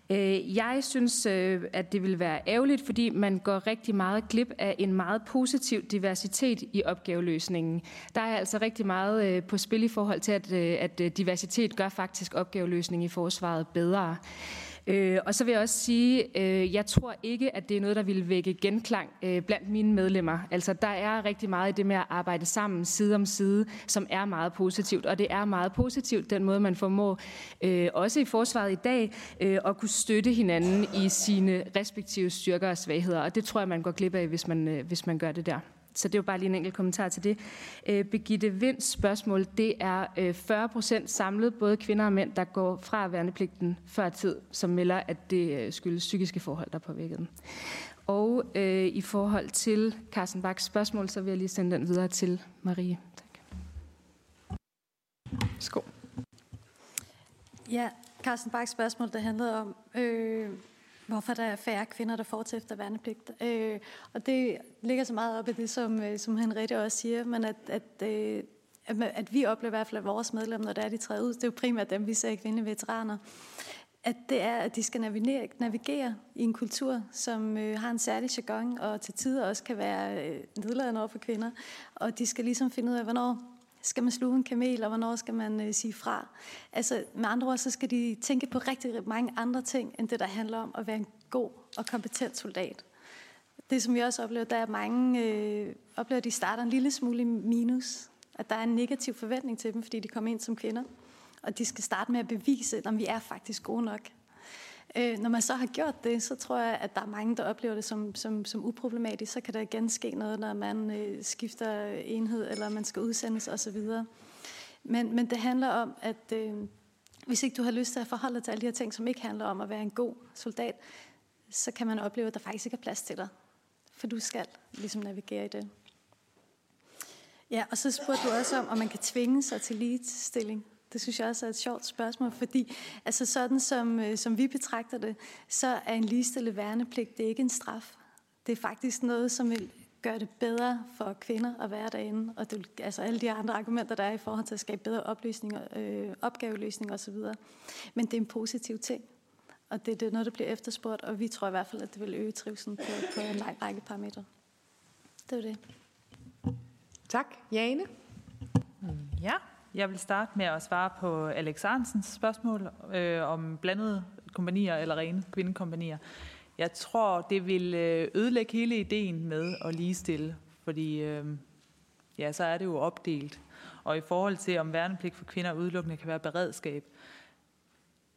Øh, jeg synes, øh, at det vil være ærgerligt, fordi man går rigtig meget glip af en meget positiv diversitet i opgaveløsningen. Der er altså rigtig meget øh, på spil i forhold til, at, øh, at øh, diversitet gør faktisk opgaveløsning i forsvaret bedre. Øh, Øh, og så vil jeg også sige, øh, jeg tror ikke, at det er noget, der vil vække genklang øh, blandt mine medlemmer. Altså, der er rigtig meget i det med at arbejde sammen side om side, som er meget positivt. Og det er meget positivt, den måde, man formår, øh, også i forsvaret i dag, øh, at kunne støtte hinanden i sine respektive styrker og svagheder. Og det tror jeg, man går glip af, hvis man, øh, hvis man gør det der. Så det er jo bare lige en enkelt kommentar til det. Øh, Begitte Vinds spørgsmål, det er øh, 40 procent samlet, både kvinder og mænd, der går fra værnepligten før tid, som melder, at det øh, skyldes psykiske forhold, der påvirker dem. Og øh, i forhold til Carsten Baks spørgsmål, så vil jeg lige sende den videre til Marie. Tak. Skål. Ja, Carsten Baks spørgsmål, der handlede om, øh, hvorfor der er færre kvinder, der fortsætter værnepligt. Øh, og det ligger så meget op i det, som, øh, som Henriette også siger, men at, at, øh, at, at vi oplever i hvert fald, at vores medlemmer, når der er, de træder ud, det er jo primært dem, vi ser kvindelige veteraner, at det er, at de skal navigere, navigere i en kultur, som øh, har en særlig jargon, og til tider også kan være øh, nedladende over for kvinder. Og de skal ligesom finde ud af, hvornår skal man sluge en kamel, og hvornår skal man øh, sige fra? Altså med andre ord, så skal de tænke på rigtig mange andre ting, end det, der handler om at være en god og kompetent soldat. Det, som vi også oplever, der er mange, øh, oplever, at de starter en lille smule minus, At der er en negativ forventning til dem, fordi de kommer ind som kvinder. Og de skal starte med at bevise, at vi er faktisk gode nok. Øh, når man så har gjort det, så tror jeg, at der er mange, der oplever det som, som, som uproblematisk. Så kan der igen ske noget, når man øh, skifter enhed, eller man skal udsendes osv. Men, men det handler om, at øh, hvis ikke du har lyst til at forholde dig til alle de her ting, som ikke handler om at være en god soldat, så kan man opleve, at der faktisk ikke er plads til dig. For du skal ligesom navigere i det. Ja, og så spurgte du også om, om man kan tvinge sig til ligestilling. Det synes jeg også er et sjovt spørgsmål, fordi altså sådan som, øh, som vi betragter det, så er en ligestillet værnepligt, det er ikke en straf. Det er faktisk noget, som vil gøre det bedre for kvinder at være derinde, og det, altså alle de andre argumenter, der er i forhold til at skabe bedre oplysning, øh, opgaveløsning osv. Men det er en positiv ting, og det, det er noget, der bliver efterspurgt, og vi tror i hvert fald, at det vil øge trivselen på, på en lang række parametre. Det er det. Tak. Jane? Ja, jeg vil starte med at svare på Alex Arnsens spørgsmål øh, om blandede kompanier eller rene kvindekompanier. Jeg tror, det vil øh, ødelægge hele ideen med at ligestille, fordi øh, ja, så er det jo opdelt. Og i forhold til, om værnepligt for kvinder udelukkende kan være beredskab,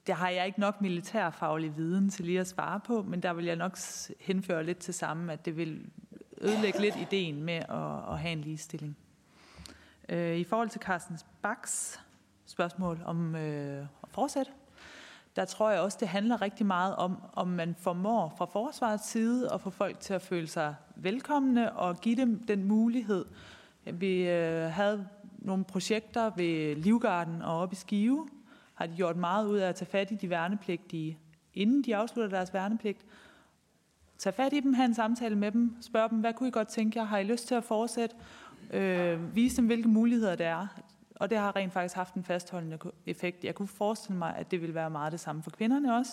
der har jeg ikke nok militærfaglig viden til lige at svare på, men der vil jeg nok henføre lidt til sammen, at det vil ødelægge lidt ideen med at, at have en ligestilling. Øh, I forhold til Carstens Baks spørgsmål om øh, at fortsætte, der tror jeg også, det handler rigtig meget om, om man formår fra forsvarets side at få folk til at føle sig velkomne og give dem den mulighed. Vi øh, havde nogle projekter ved Livgarden og oppe i Skive, har de gjort meget ud af at tage fat i de værnepligtige, inden de afslutter deres værnepligt. Tag fat i dem, have en samtale med dem, spørg dem, hvad kunne I godt tænke jer, har I lyst til at fortsætte? Øh, vise dem, hvilke muligheder der er. Og det har rent faktisk haft en fastholdende effekt. Jeg kunne forestille mig, at det vil være meget det samme for kvinderne også.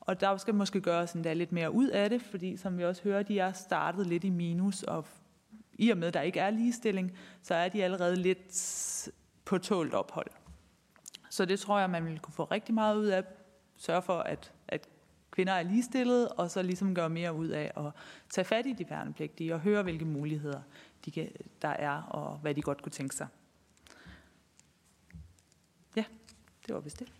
Og der skal måske gøres en lidt mere ud af det, fordi som vi også hører, de er startet lidt i minus, og i og med, at der ikke er ligestilling, så er de allerede lidt på tålt ophold. Så det tror jeg, man vil kunne få rigtig meget ud af. Sørge for, at, at kvinder er ligestillede, og så ligesom gøre mere ud af at tage fat i de værnepligtige og høre, hvilke muligheder de kan, der er, og hvad de godt kunne tænke sig. Ja, det var vist det.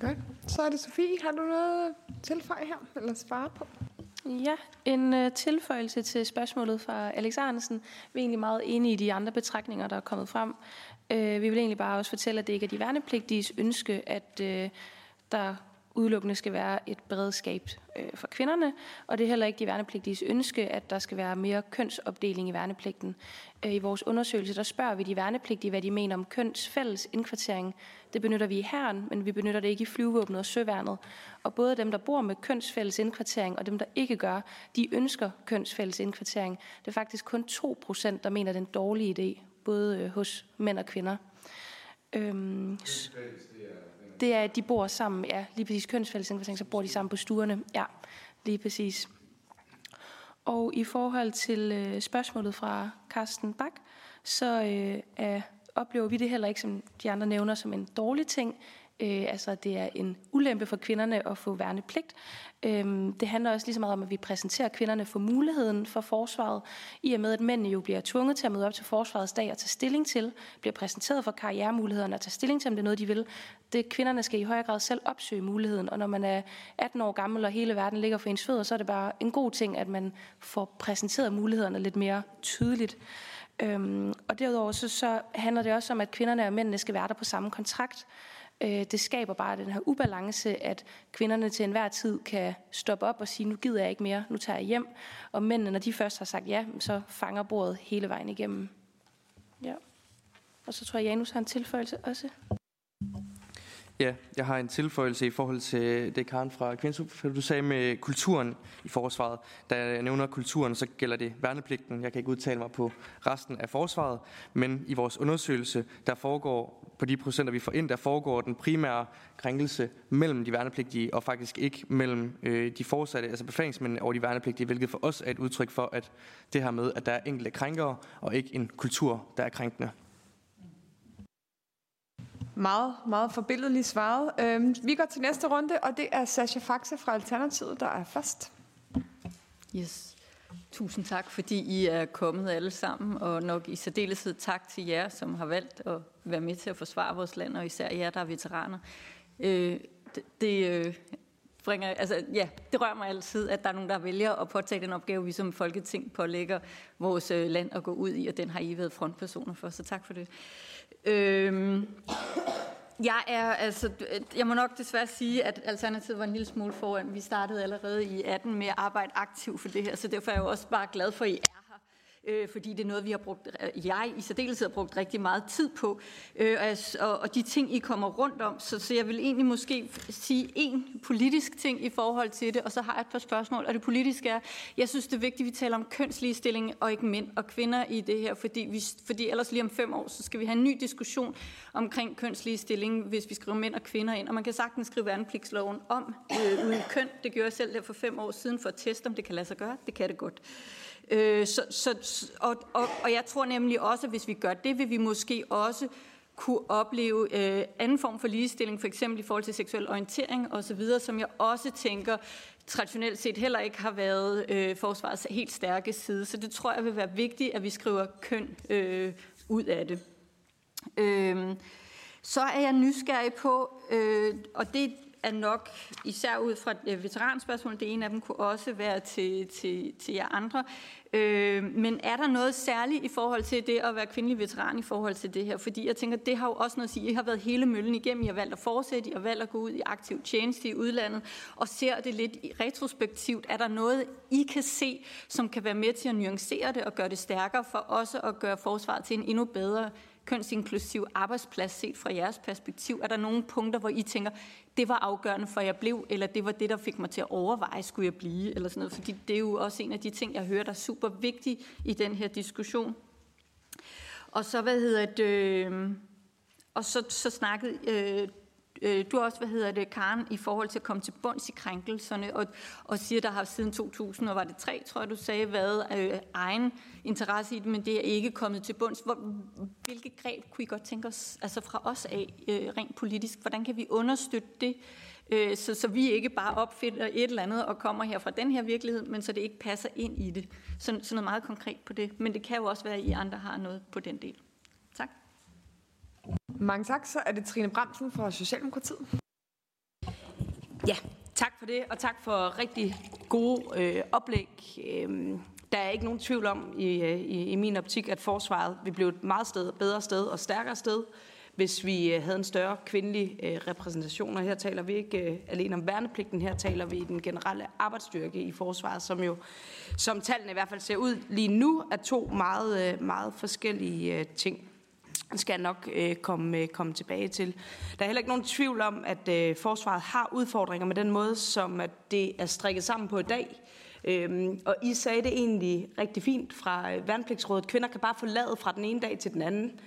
Godt. Så er det Sofie. Har du noget tilføje her, eller svare på? Ja, en uh, tilføjelse til spørgsmålet fra Alex Arnesen. Vi er egentlig meget enige i de andre betragtninger, der er kommet frem. Uh, vi vil egentlig bare også fortælle, at det ikke er de værnepligtiges ønske, at uh, der udelukkende skal være et beredskab øh, for kvinderne, og det er heller ikke de værnepligtiges ønske, at der skal være mere kønsopdeling i værnepligten. Øh, I vores undersøgelse der spørger vi de værnepligtige, hvad de mener om kønsfælles indkvartering. Det benytter vi i herren, men vi benytter det ikke i flyvevåbnet og søværnet. Og både dem, der bor med kønsfælles indkvartering, og dem, der ikke gør, de ønsker kønsfælles indkvartering. Det er faktisk kun 2 procent, der mener, det er en dårlig idé, både øh, hos mænd og kvinder. Øhm, det er, det er, at de bor sammen, ja, lige præcis kønsfællesindkvartering, så bor de sammen på stuerne. Ja, lige præcis. Og i forhold til øh, spørgsmålet fra Carsten Bak, så øh, er, oplever vi det heller ikke, som de andre nævner, som en dårlig ting. Øh, altså, det er en ulempe for kvinderne at få værnepligt. Øh, det handler også lige så meget om, at vi præsenterer kvinderne for muligheden for forsvaret, i og med, at mændene jo bliver tvunget til at møde op til forsvarets dag og tage stilling til, bliver præsenteret for karrieremulighederne og tage stilling til, om det er noget, de vil. Det kvinderne skal i højere grad selv opsøge muligheden, og når man er 18 år gammel, og hele verden ligger for ens fødder, så er det bare en god ting, at man får præsenteret mulighederne lidt mere tydeligt. Øhm, og derudover så, så handler det også om, at kvinderne og mændene skal være der på samme kontrakt. Øh, det skaber bare den her ubalance, at kvinderne til enhver tid kan stoppe op og sige, nu gider jeg ikke mere, nu tager jeg hjem. Og mændene, når de først har sagt ja, så fanger bordet hele vejen igennem. Ja. Og så tror jeg, Janus har en tilføjelse også. Ja, jeg har en tilføjelse i forhold til det, Karen fra Kvindsup, du sagde med kulturen i forsvaret. Da jeg nævner kulturen, så gælder det værnepligten. Jeg kan ikke udtale mig på resten af forsvaret, men i vores undersøgelse, der foregår på de procenter, vi får ind, der foregår den primære krænkelse mellem de værnepligtige, og faktisk ikke mellem øh, de forsatte, altså befalingsmændene og de værnepligtige, hvilket for os er et udtryk for, at det her med, at der er enkelte krænkere, og ikke en kultur, der er krænkende. Meget, meget forbilledeligt svaret. Øhm, vi går til næste runde, og det er Sasha Faxe fra Alternativet, der er først. Yes. Tusind tak, fordi I er kommet alle sammen, og nok i særdeleshed tak til jer, som har valgt at være med til at forsvare vores land, og især jer, der er veteraner. Øh, det, det øh, bringer, altså, ja, det rører mig altid, at der er nogen, der vælger at påtage den opgave, vi som Folketing pålægger vores øh, land at gå ud i, og den har I været frontpersoner for, så tak for det. Øhm, jeg er, altså, jeg må nok desværre sige, at Alternativet var en lille smule foran. Vi startede allerede i 18 med at arbejde aktivt for det her, så derfor er jeg jo også bare glad for, at I øh, fordi det er noget, vi har brugt, jeg i særdeleshed har brugt rigtig meget tid på, øh, og, og de ting, I kommer rundt om. Så, så jeg vil egentlig måske sige en politisk ting i forhold til det, og så har jeg et par spørgsmål. Og det politiske er, jeg synes, det er vigtigt, at vi taler om kønsligestilling og ikke mænd og kvinder i det her, fordi, vi, fordi ellers lige om fem år, så skal vi have en ny diskussion omkring kønsligestilling, hvis vi skriver mænd og kvinder ind. Og man kan sagtens skrive værnepligtsloven om øh, uden køn. Det gjorde jeg selv der for fem år siden for at teste, om det kan lade sig gøre. Det kan det godt. Øh, så, så, og, og, og jeg tror nemlig også, at hvis vi gør det, vil vi måske også kunne opleve øh, anden form for ligestilling, for eksempel i forhold til seksuel orientering osv., som jeg også tænker traditionelt set heller ikke har været øh, forsvarets helt stærke side. Så det tror jeg vil være vigtigt, at vi skriver køn øh, ud af det. Øh, så er jeg nysgerrig på, øh, og det er nok, især ud fra veteranspørgsmålet, det ene af dem kunne også være til, til, til jer andre, Øh, men er der noget særligt i forhold til det at være kvindelig veteran i forhold til det her? Fordi jeg tænker, det har jo også noget at sige. I har været hele møllen igennem. I har valgt at fortsætte. I har valgt at gå ud i aktiv tjeneste i udlandet. Og ser det lidt retrospektivt. Er der noget, I kan se, som kan være med til at nuancere det og gøre det stærkere for også at gøre forsvaret til en endnu bedre kønsinklusiv arbejdsplads set fra jeres perspektiv? Er der nogle punkter, hvor I tænker, det var afgørende for, at jeg blev, eller det var det, der fik mig til at overveje, skulle jeg blive, eller sådan noget? Fordi det er jo også en af de ting, jeg hører, der er super vigtig i den her diskussion. Og så, hvad hedder det, øh, og så, så snakkede øh, Øh, du også, hvad hedder det, Karen, i forhold til at komme til bunds i krænkelserne, og, og siger, der har siden 2000, og var det tre, tror jeg, du sagde, været øh, egen interesse i det, men det er ikke kommet til bunds. Hvor, hvilke greb kunne I godt tænke os, altså fra os af, øh, rent politisk? Hvordan kan vi understøtte det, øh, så, så vi ikke bare opfinder et eller andet og kommer her fra den her virkelighed, men så det ikke passer ind i det? Så, så noget meget konkret på det. Men det kan jo også være, at I andre har noget på den del. Mange tak. Så er det Trine Bramsen fra Socialdemokratiet. Ja, tak for det, og tak for rigtig gode øh, oplæg. Øhm, der er ikke nogen tvivl om i, øh, i, i min optik, at forsvaret vil blive et meget sted, bedre sted og stærkere sted, hvis vi øh, havde en større kvindelig øh, repræsentation. Og her taler vi ikke øh, alene om værnepligten, her taler vi i den generelle arbejdsstyrke i forsvaret, som jo, som tallene i hvert fald ser ud lige nu, er to meget, øh, meget forskellige øh, ting skal jeg nok øh, komme, øh, komme tilbage til. Der er heller ikke nogen tvivl om, at øh, forsvaret har udfordringer med den måde, som at det er strikket sammen på i dag. Øhm, og I sagde det egentlig rigtig fint fra øh, Værnepligtsrådet. Kvinder kan bare forlade fra den ene dag til den anden.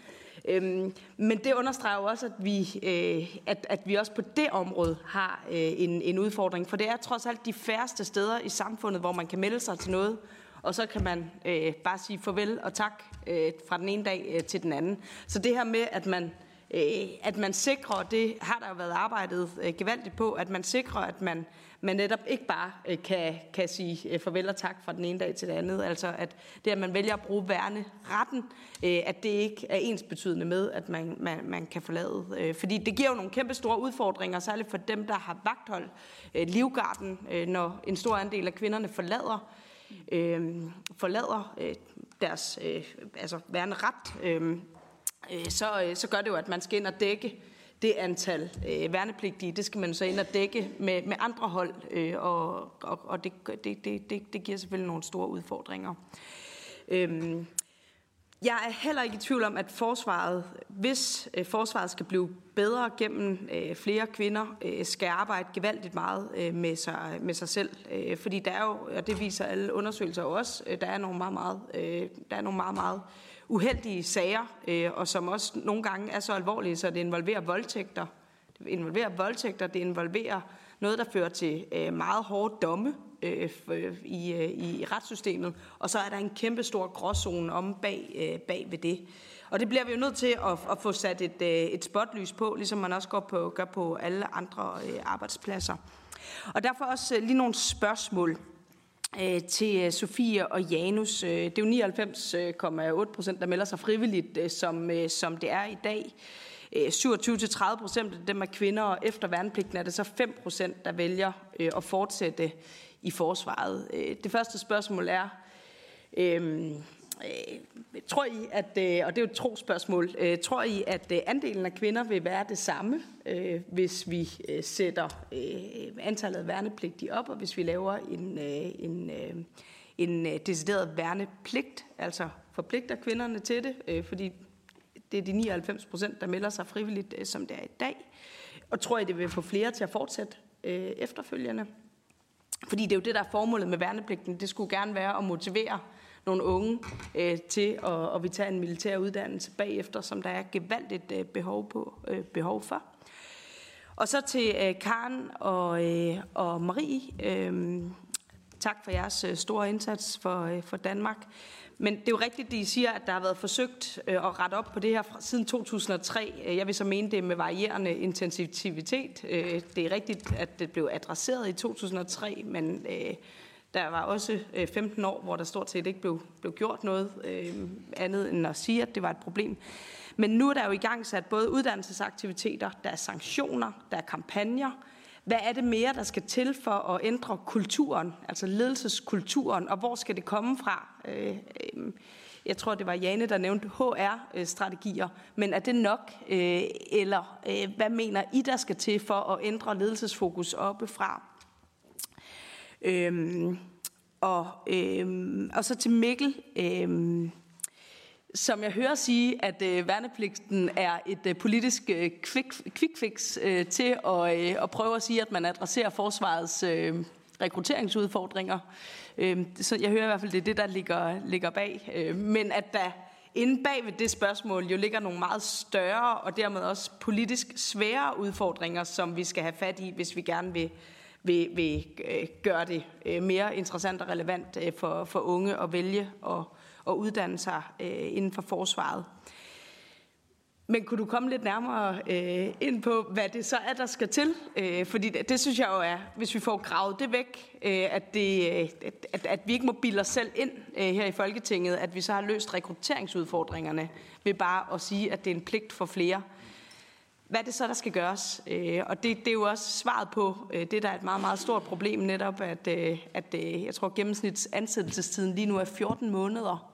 Øhm, men det understreger jo også, at vi, øh, at, at vi også på det område har øh, en, en udfordring. For det er trods alt de færreste steder i samfundet, hvor man kan melde sig til noget, og så kan man øh, bare sige farvel og tak øh, fra den ene dag øh, til den anden. Så det her med, at man, øh, at man sikrer, det har der jo været arbejdet øh, gevaldigt på, at man sikrer, at man, man netop ikke bare øh, kan, kan sige øh, farvel og tak fra den ene dag til den anden. Altså at det, at man vælger at bruge værne retten, øh, at det ikke er ens betydende med, at man, man, man kan forlade. Øh, fordi det giver jo nogle kæmpe store udfordringer, særligt for dem, der har vagthold, øh, livgarden, øh, når en stor andel af kvinderne forlader øh, forlader øh, deres øh, altså værende ret, øh, øh, så, øh, så gør det jo, at man skal ind og dække det antal øh, værnepligtige, det skal man så ind og dække med, med andre hold, øh, og, og, og det, det, det, det giver selvfølgelig nogle store udfordringer. Øh, jeg er heller ikke i tvivl om, at forsvaret, hvis øh, forsvaret skal blive bedre gennem øh, flere kvinder, øh, skal arbejde gevaldigt meget med, sig, med sig selv. Fordi der er jo, og det viser alle undersøgelser også, der er nogle meget, meget, der er nogle meget, meget uheldige sager, og som også nogle gange er så alvorlige, så det involverer voldtægter. Det involverer voldtægter, det involverer noget, der fører til meget hårde domme, Øh, øh, i, øh, i retssystemet, og så er der en kæmpe stor gråzone om bag, øh, bag ved det. Og det bliver vi jo nødt til at, at få sat et, øh, et spotlys på, ligesom man også går på, gør på alle andre øh, arbejdspladser. Og derfor også øh, lige nogle spørgsmål. Øh, til øh, Sofie og Janus. Det er jo 99,8 procent, der melder sig frivilligt, som, som det er i dag. 27-30 procent af dem er kvinder, og efter værnepligten er det så 5 procent, der vælger at fortsætte i forsvaret. Øh, det første spørgsmål er, øhm, øh, tror I, at, øh, og det er jo et trospørgsmål, øh, tror I, at andelen af kvinder vil være det samme, hvis vi sætter antallet af værnepligtige op, og hvis vi laver en, en, en decideret værnepligt, altså forpligter kvinderne til det, fordi det er de 99 procent, der melder sig frivilligt, som det er i dag. Og tror I, det vil få flere til at fortsætte efterfølgende? Fordi det er jo det, der er formålet med værnepligten. Det skulle gerne være at motivere nogle unge øh, til at, at vi tager en militær uddannelse bagefter, som der er gevaldigt øh, behov, på, øh, behov for. Og så til øh, Karen og, øh, og Marie. Øh, tak for jeres øh, store indsats for, øh, for Danmark. Men det er jo rigtigt, de siger, at der har været forsøgt øh, at rette op på det her siden 2003. Øh, jeg vil så mene det med varierende intensivitet. Øh, det er rigtigt, at det blev adresseret i 2003, men der var også 15 år, hvor der stort set ikke blev, blev gjort noget andet end at sige, at det var et problem. Men nu er der jo i gang sat både uddannelsesaktiviteter, der er sanktioner, der er kampagner. Hvad er det mere, der skal til for at ændre kulturen, altså ledelseskulturen, og hvor skal det komme fra? Øh, øh, jeg tror, det var Jane, der nævnte HR-strategier, øh, men er det nok? Øh, eller øh, hvad mener I, der skal til for at ændre ledelsesfokus oppefra? Øhm, og, øhm, og så til Mikkel, øhm, som jeg hører sige, at øh, værnepligten er et øh, politisk øh, quick, quick fix øh, til at, øh, at prøve at sige, at man adresserer forsvarets øh, rekrutteringsudfordringer. Øh, så jeg hører i hvert fald, det er det, der ligger, ligger bag. Øh, men at der inde bag ved det spørgsmål jo ligger nogle meget større og dermed også politisk svære udfordringer, som vi skal have fat i, hvis vi gerne vil vil, vil øh, gøre det øh, mere interessant og relevant øh, for, for unge at vælge og at uddanne sig øh, inden for forsvaret. Men kunne du komme lidt nærmere øh, ind på, hvad det så er, der skal til? Øh, fordi det, det synes jeg jo er, hvis vi får gravet det væk, øh, at, det, øh, at, at vi ikke må bilde os selv ind øh, her i Folketinget, at vi så har løst rekrutteringsudfordringerne ved bare at sige, at det er en pligt for flere hvad er det så, der skal gøres? Øh, og det, det er jo også svaret på øh, det, der er et meget, meget stort problem netop, at, øh, at øh, jeg tror, gennemsnitsansættelsestiden lige nu er 14 måneder.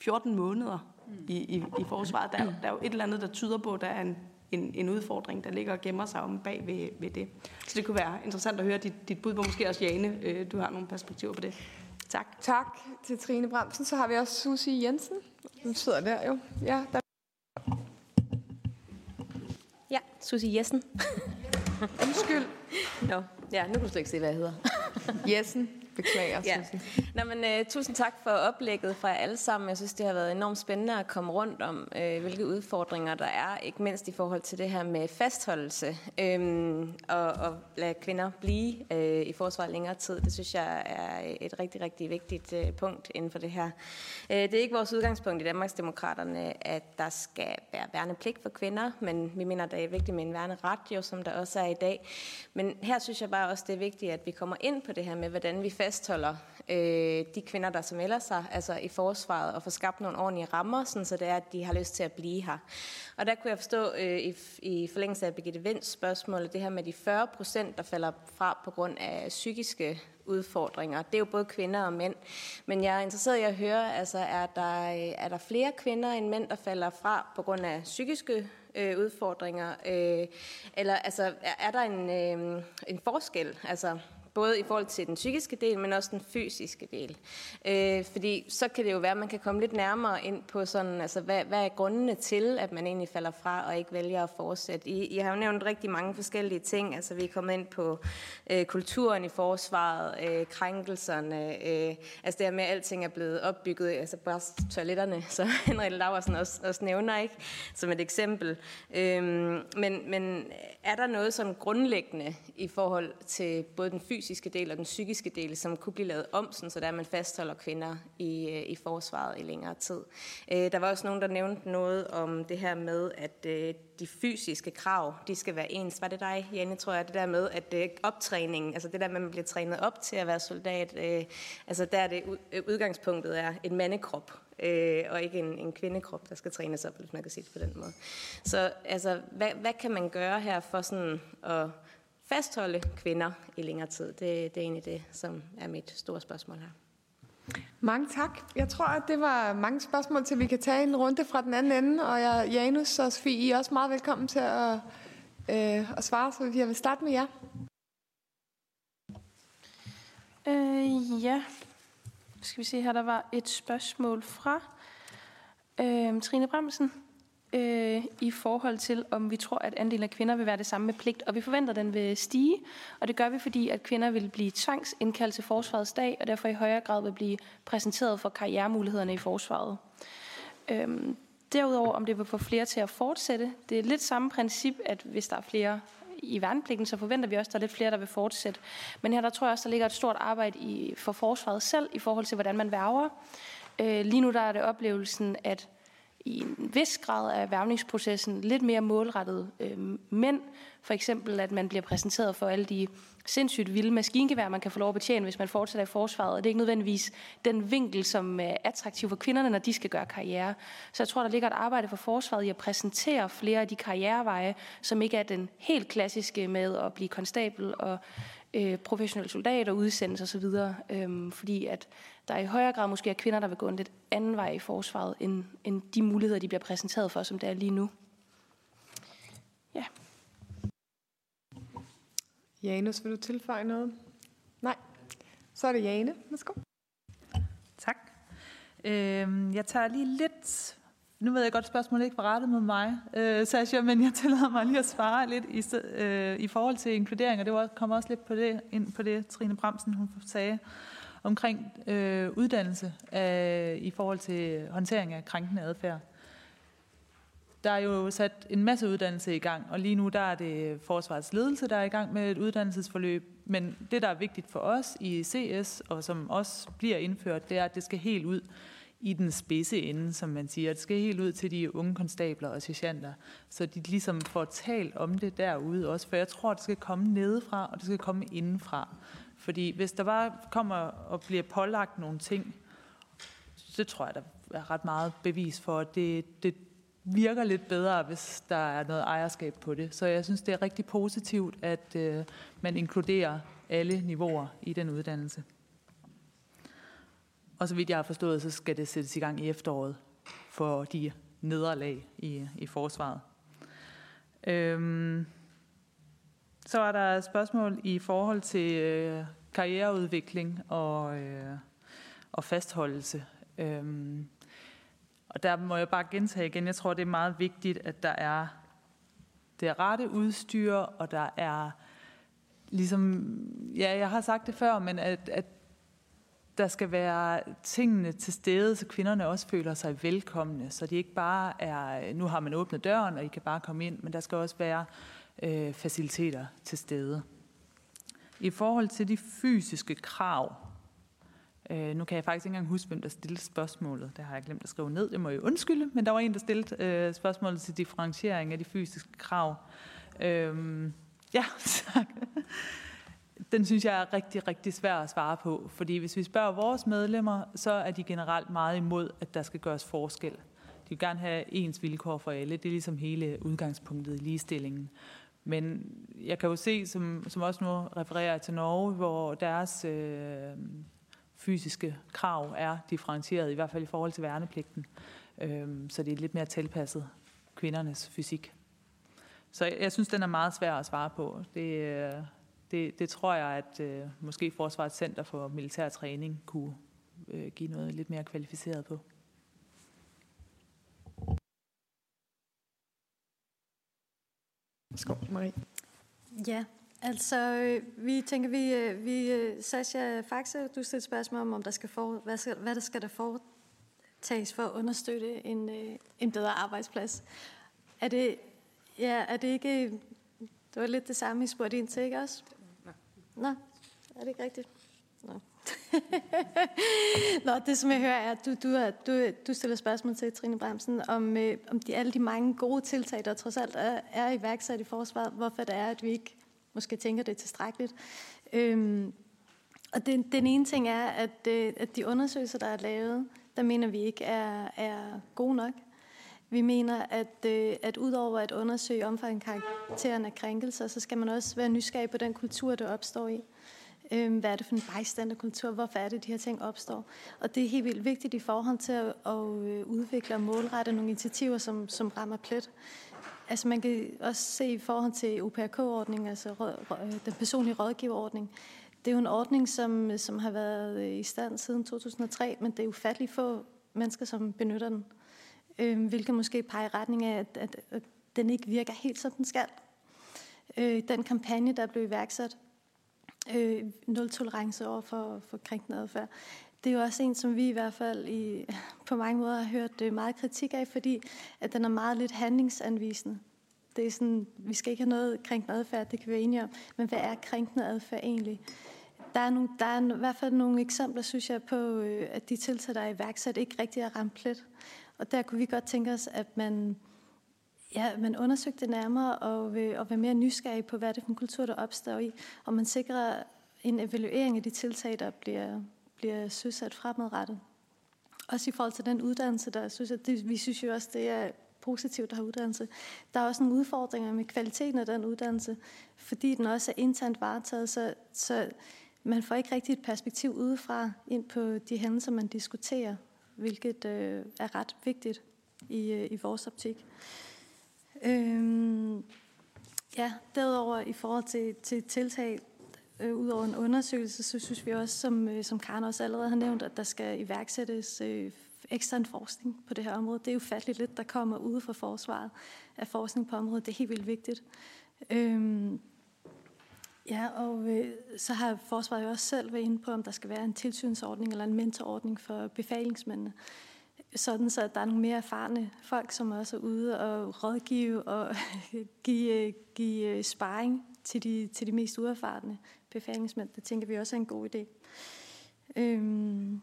14 måneder i, i, i forsvaret. Der, der er jo et eller andet, der tyder på, at der er en, en, en udfordring, der ligger og gemmer sig om bag ved, ved det. Så det kunne være interessant at høre dit, dit bud på, måske også Jane, du har nogle perspektiver på det. Tak. Tak til Trine Bremsen. Så har vi også Susie Jensen. Hun sidder der jo. Ja, der Ja, Susie Jessen. Undskyld. Nå, ja, nu kan du slet ikke se, hvad jeg hedder. Jessen. Beklager, ja. Nå, men, uh, tusind tak for oplægget fra alle sammen. Jeg synes, det har været enormt spændende at komme rundt om, uh, hvilke udfordringer der er, ikke mindst i forhold til det her med fastholdelse um, og, og lade kvinder blive uh, i forsvaret længere tid. Det synes jeg er et rigtig, rigtig vigtigt uh, punkt inden for det her. Uh, det er ikke vores udgangspunkt i Danmarksdemokraterne, at der skal være værnepligt for kvinder, men vi mener, det er vigtigt med en værneret, jo, som der også er i dag. Men her synes jeg bare også, det er vigtigt, at vi kommer ind på det her med, hvordan vi fastholder øh, de kvinder, der som melder sig altså i forsvaret, og får skabt nogle ordentlige rammer, sådan så det er, at de har lyst til at blive her. Og der kunne jeg forstå øh, i, i forlængelse af Birgitte Vinds spørgsmål, det her med de 40 procent, der falder fra på grund af psykiske udfordringer. Det er jo både kvinder og mænd. Men jeg er interesseret i at høre, altså er der, øh, er der flere kvinder end mænd, der falder fra på grund af psykiske øh, udfordringer? Øh, eller altså, er, er der en, øh, en forskel? Altså, både i forhold til den psykiske del, men også den fysiske del. Øh, fordi så kan det jo være, at man kan komme lidt nærmere ind på sådan, altså hvad, hvad er grundene til, at man egentlig falder fra og ikke vælger at fortsætte. I, I har jo nævnt rigtig mange forskellige ting. Altså vi er kommet ind på øh, kulturen i forsvaret, øh, krænkelserne, øh, altså det her med, at alting er blevet opbygget, altså bare toiletterne, så Henrik Laversen også, også nævner, ikke? Som et eksempel. Øh, men, men er der noget sådan grundlæggende i forhold til både den fysiske fysiske del og den psykiske del, som kunne blive lavet om, sådan, så der man fastholder kvinder i, øh, i forsvaret i længere tid. Øh, der var også nogen, der nævnte noget om det her med, at øh, de fysiske krav, de skal være ens. Var det dig, Janne, tror jeg, det der med, at øh, optræningen, altså det der med, at man bliver trænet op til at være soldat, øh, altså der er det øh, udgangspunktet er en mandekrop, øh, og ikke en, en kvindekrop, der skal trænes op, hvis man kan sige det på den måde. Så altså, hvad, hvad kan man gøre her for sådan at fastholde kvinder i længere tid? Det, det er egentlig det, som er mit store spørgsmål her. Mange tak. Jeg tror, at det var mange spørgsmål til, vi kan tage en runde fra den anden ende. Og jeg, Janus og Sofie, I er også meget velkommen til at, øh, at svare, så jeg vil starte med jer. Øh, ja, skal vi se her, der var et spørgsmål fra øh, Trine Bremsen øh, i forhold til, om vi tror, at andelen af kvinder vil være det samme med pligt. Og vi forventer, at den vil stige, og det gør vi, fordi at kvinder vil blive tvangsindkaldt til forsvarets dag, og derfor i højere grad vil blive præsenteret for karrieremulighederne i forsvaret. Øhm, derudover, om det vil få flere til at fortsætte. Det er lidt samme princip, at hvis der er flere i værnepligten, så forventer vi også, at der er lidt flere, der vil fortsætte. Men her der tror jeg også, der ligger et stort arbejde i, for forsvaret selv, i forhold til, hvordan man værver. Øh, lige nu der er det oplevelsen, at i en vis grad af værvningsprocessen lidt mere målrettet øh, mænd. For eksempel, at man bliver præsenteret for alle de sindssygt vilde maskingevær, man kan få lov at betjene, hvis man fortsætter i forsvaret. Og det er ikke nødvendigvis den vinkel, som øh, er attraktiv for kvinderne, når de skal gøre karriere. Så jeg tror, der ligger et arbejde for forsvaret i at præsentere flere af de karriereveje, som ikke er den helt klassiske med at blive konstabel og øh, professionel soldat og udsendes osv. Øh, fordi at der i højere grad måske er kvinder, der vil gå en lidt anden vej i forsvaret, end, end de muligheder, de bliver præsenteret for, som det er lige nu. Ja. Janus, vil du tilføje noget? Nej. Så er det Jane. Værsgo. Tak. Øhm, jeg tager lige lidt... Nu ved jeg godt, at spørgsmålet ikke var rettet mod mig, øh, Sasha, men jeg tillader mig lige at svare lidt i, øh, i forhold til inkludering, og det var, kommer også lidt på det, ind på det, Trine Bremsen hun sagde omkring øh, uddannelse af, i forhold til håndtering af krænkende adfærd. Der er jo sat en masse uddannelse i gang, og lige nu der er det forsvarets ledelse, der er i gang med et uddannelsesforløb. Men det, der er vigtigt for os i CS, og som også bliver indført, det er, at det skal helt ud i den spidse ende, som man siger. Det skal helt ud til de unge konstabler og sergeanter, så de ligesom får talt om det derude også. For jeg tror, det skal komme nedefra, og det skal komme indenfra. Fordi hvis der bare kommer og bliver pålagt nogle ting, så tror jeg, der er ret meget bevis for, at det, det virker lidt bedre, hvis der er noget ejerskab på det. Så jeg synes, det er rigtig positivt, at øh, man inkluderer alle niveauer i den uddannelse. Og så vidt jeg har forstået, så skal det sættes i gang i efteråret for de nederlag i, i forsvaret. Øhm, så er der et spørgsmål i forhold til øh, karriereudvikling og, øh, og fastholdelse. Øhm, og der må jeg bare gentage igen, jeg tror, det er meget vigtigt, at der er det rette udstyr, og der er ligesom, ja, jeg har sagt det før, men at, at der skal være tingene til stede, så kvinderne også føler sig velkomne, så det ikke bare er, nu har man åbnet døren, og I kan bare komme ind, men der skal også være øh, Øh, faciliteter til stede. I forhold til de fysiske krav, øh, nu kan jeg faktisk ikke engang huske, hvem der stillede spørgsmålet. Det har jeg glemt at skrive ned, det må jeg undskylde, men der var en, der stillede øh, spørgsmålet til differentiering af de fysiske krav. Øh, ja, tak. Den synes jeg er rigtig, rigtig svær at svare på, fordi hvis vi spørger vores medlemmer, så er de generelt meget imod, at der skal gøres forskel. De vil gerne have ens vilkår for alle. Det er ligesom hele udgangspunktet i ligestillingen. Men jeg kan jo se, som, som også nu refererer til Norge, hvor deres øh, fysiske krav er differentieret, i hvert fald i forhold til værnepligten. Øh, så det er lidt mere tilpasset kvindernes fysik. Så jeg, jeg synes, den er meget svær at svare på. Det, øh, det, det tror jeg, at øh, måske Forsvarets Center for Militær Træning kunne øh, give noget lidt mere kvalificeret på. Skål, Marie. Ja, altså vi tænker, vi, øh, vi øh, Sasha Faxe, du stiller spørgsmål om, om der skal for, hvad, skal, hvad der skal der foretages for at understøtte en, øh, en bedre arbejdsplads. Er det, ja, er det ikke, det var lidt det samme, I spurgte ind til, ikke også? Nå, Er det ikke rigtigt? Nå. Nå, det som jeg hører er, at du, du, du, du stiller spørgsmål til Trine Bremsen om, øh, om de, alle de mange gode tiltag, der trods alt er, er iværksat i forsvaret, hvorfor det er, at vi ikke måske tænker det tilstrækkeligt. Øhm, og den, den ene ting er, at, øh, at de undersøgelser, der er lavet, der mener vi ikke er, er gode nok. Vi mener, at, øh, at udover at undersøge omfanget karakteren af krænkelser, så skal man også være nysgerrig på den kultur, der opstår i. Øh, øh, hvad er det for en bystanderkultur? Hvorfor er det, de her ting opstår? Og det er helt vildt vigtigt i forhold til at, at øh, udvikle og målrette nogle initiativer, som, som rammer plet. Altså man kan også se i forhold til OPRK-ordningen, altså øh, den personlige rådgiverordning. Det er jo en ordning, som, som har været øh, i stand siden 2003, men det er ufatteligt få mennesker, som benytter den. Øh, hvilket måske peger i retning af, at, at, at den ikke virker helt, som den skal. Øh, den kampagne, der blev iværksat, øh, nul tolerance over for, for krænkende adfærd, det er jo også en, som vi i hvert fald i, på mange måder har hørt øh, meget kritik af, fordi at den er meget lidt handlingsanvisende. Det er sådan, vi skal ikke have noget krænkende adfærd, det kan vi være enige om, men hvad er krænkende adfærd egentlig? Der er, nogle, der er i hvert fald nogle eksempler, synes jeg, på, øh, at de tiltag, der er iværksat, ikke rigtig er ramt plet. Og der kunne vi godt tænke os, at man, ja, man undersøgte det nærmere og, og være mere nysgerrig på, hvad det er for en kultur, der opstår i. Og man sikrer en evaluering af de tiltag, der bliver, bliver søsat fremadrettet. Også i forhold til den uddannelse, der synes at det, vi synes jo også, det er positivt at have uddannelse. Der er også nogle udfordringer med kvaliteten af den uddannelse, fordi den også er internt varetaget, så, så man får ikke rigtig et perspektiv udefra ind på de hændelser, man diskuterer hvilket øh, er ret vigtigt i, øh, i vores optik. Øhm, ja, derudover i forhold til, til tiltag, øh, ud over en undersøgelse, så synes vi også, som, øh, som Karen også allerede har nævnt, at der skal iværksættes øh, ekstern forskning på det her område. Det er jo fattigt lidt, der kommer ude fra forsvaret af forskning på området. Det er helt vildt vigtigt. Øhm, Ja, og øh, så har forsvaret jo også selv været inde på, om der skal være en tilsynsordning eller en mentorordning for befalingsmændene. Sådan så, at der er nogle mere erfarne folk, som også er ude og rådgive og give, give øh, sparring til de, til de mest uerfarne befalingsmænd. Det tænker vi også er en god idé. Øhm,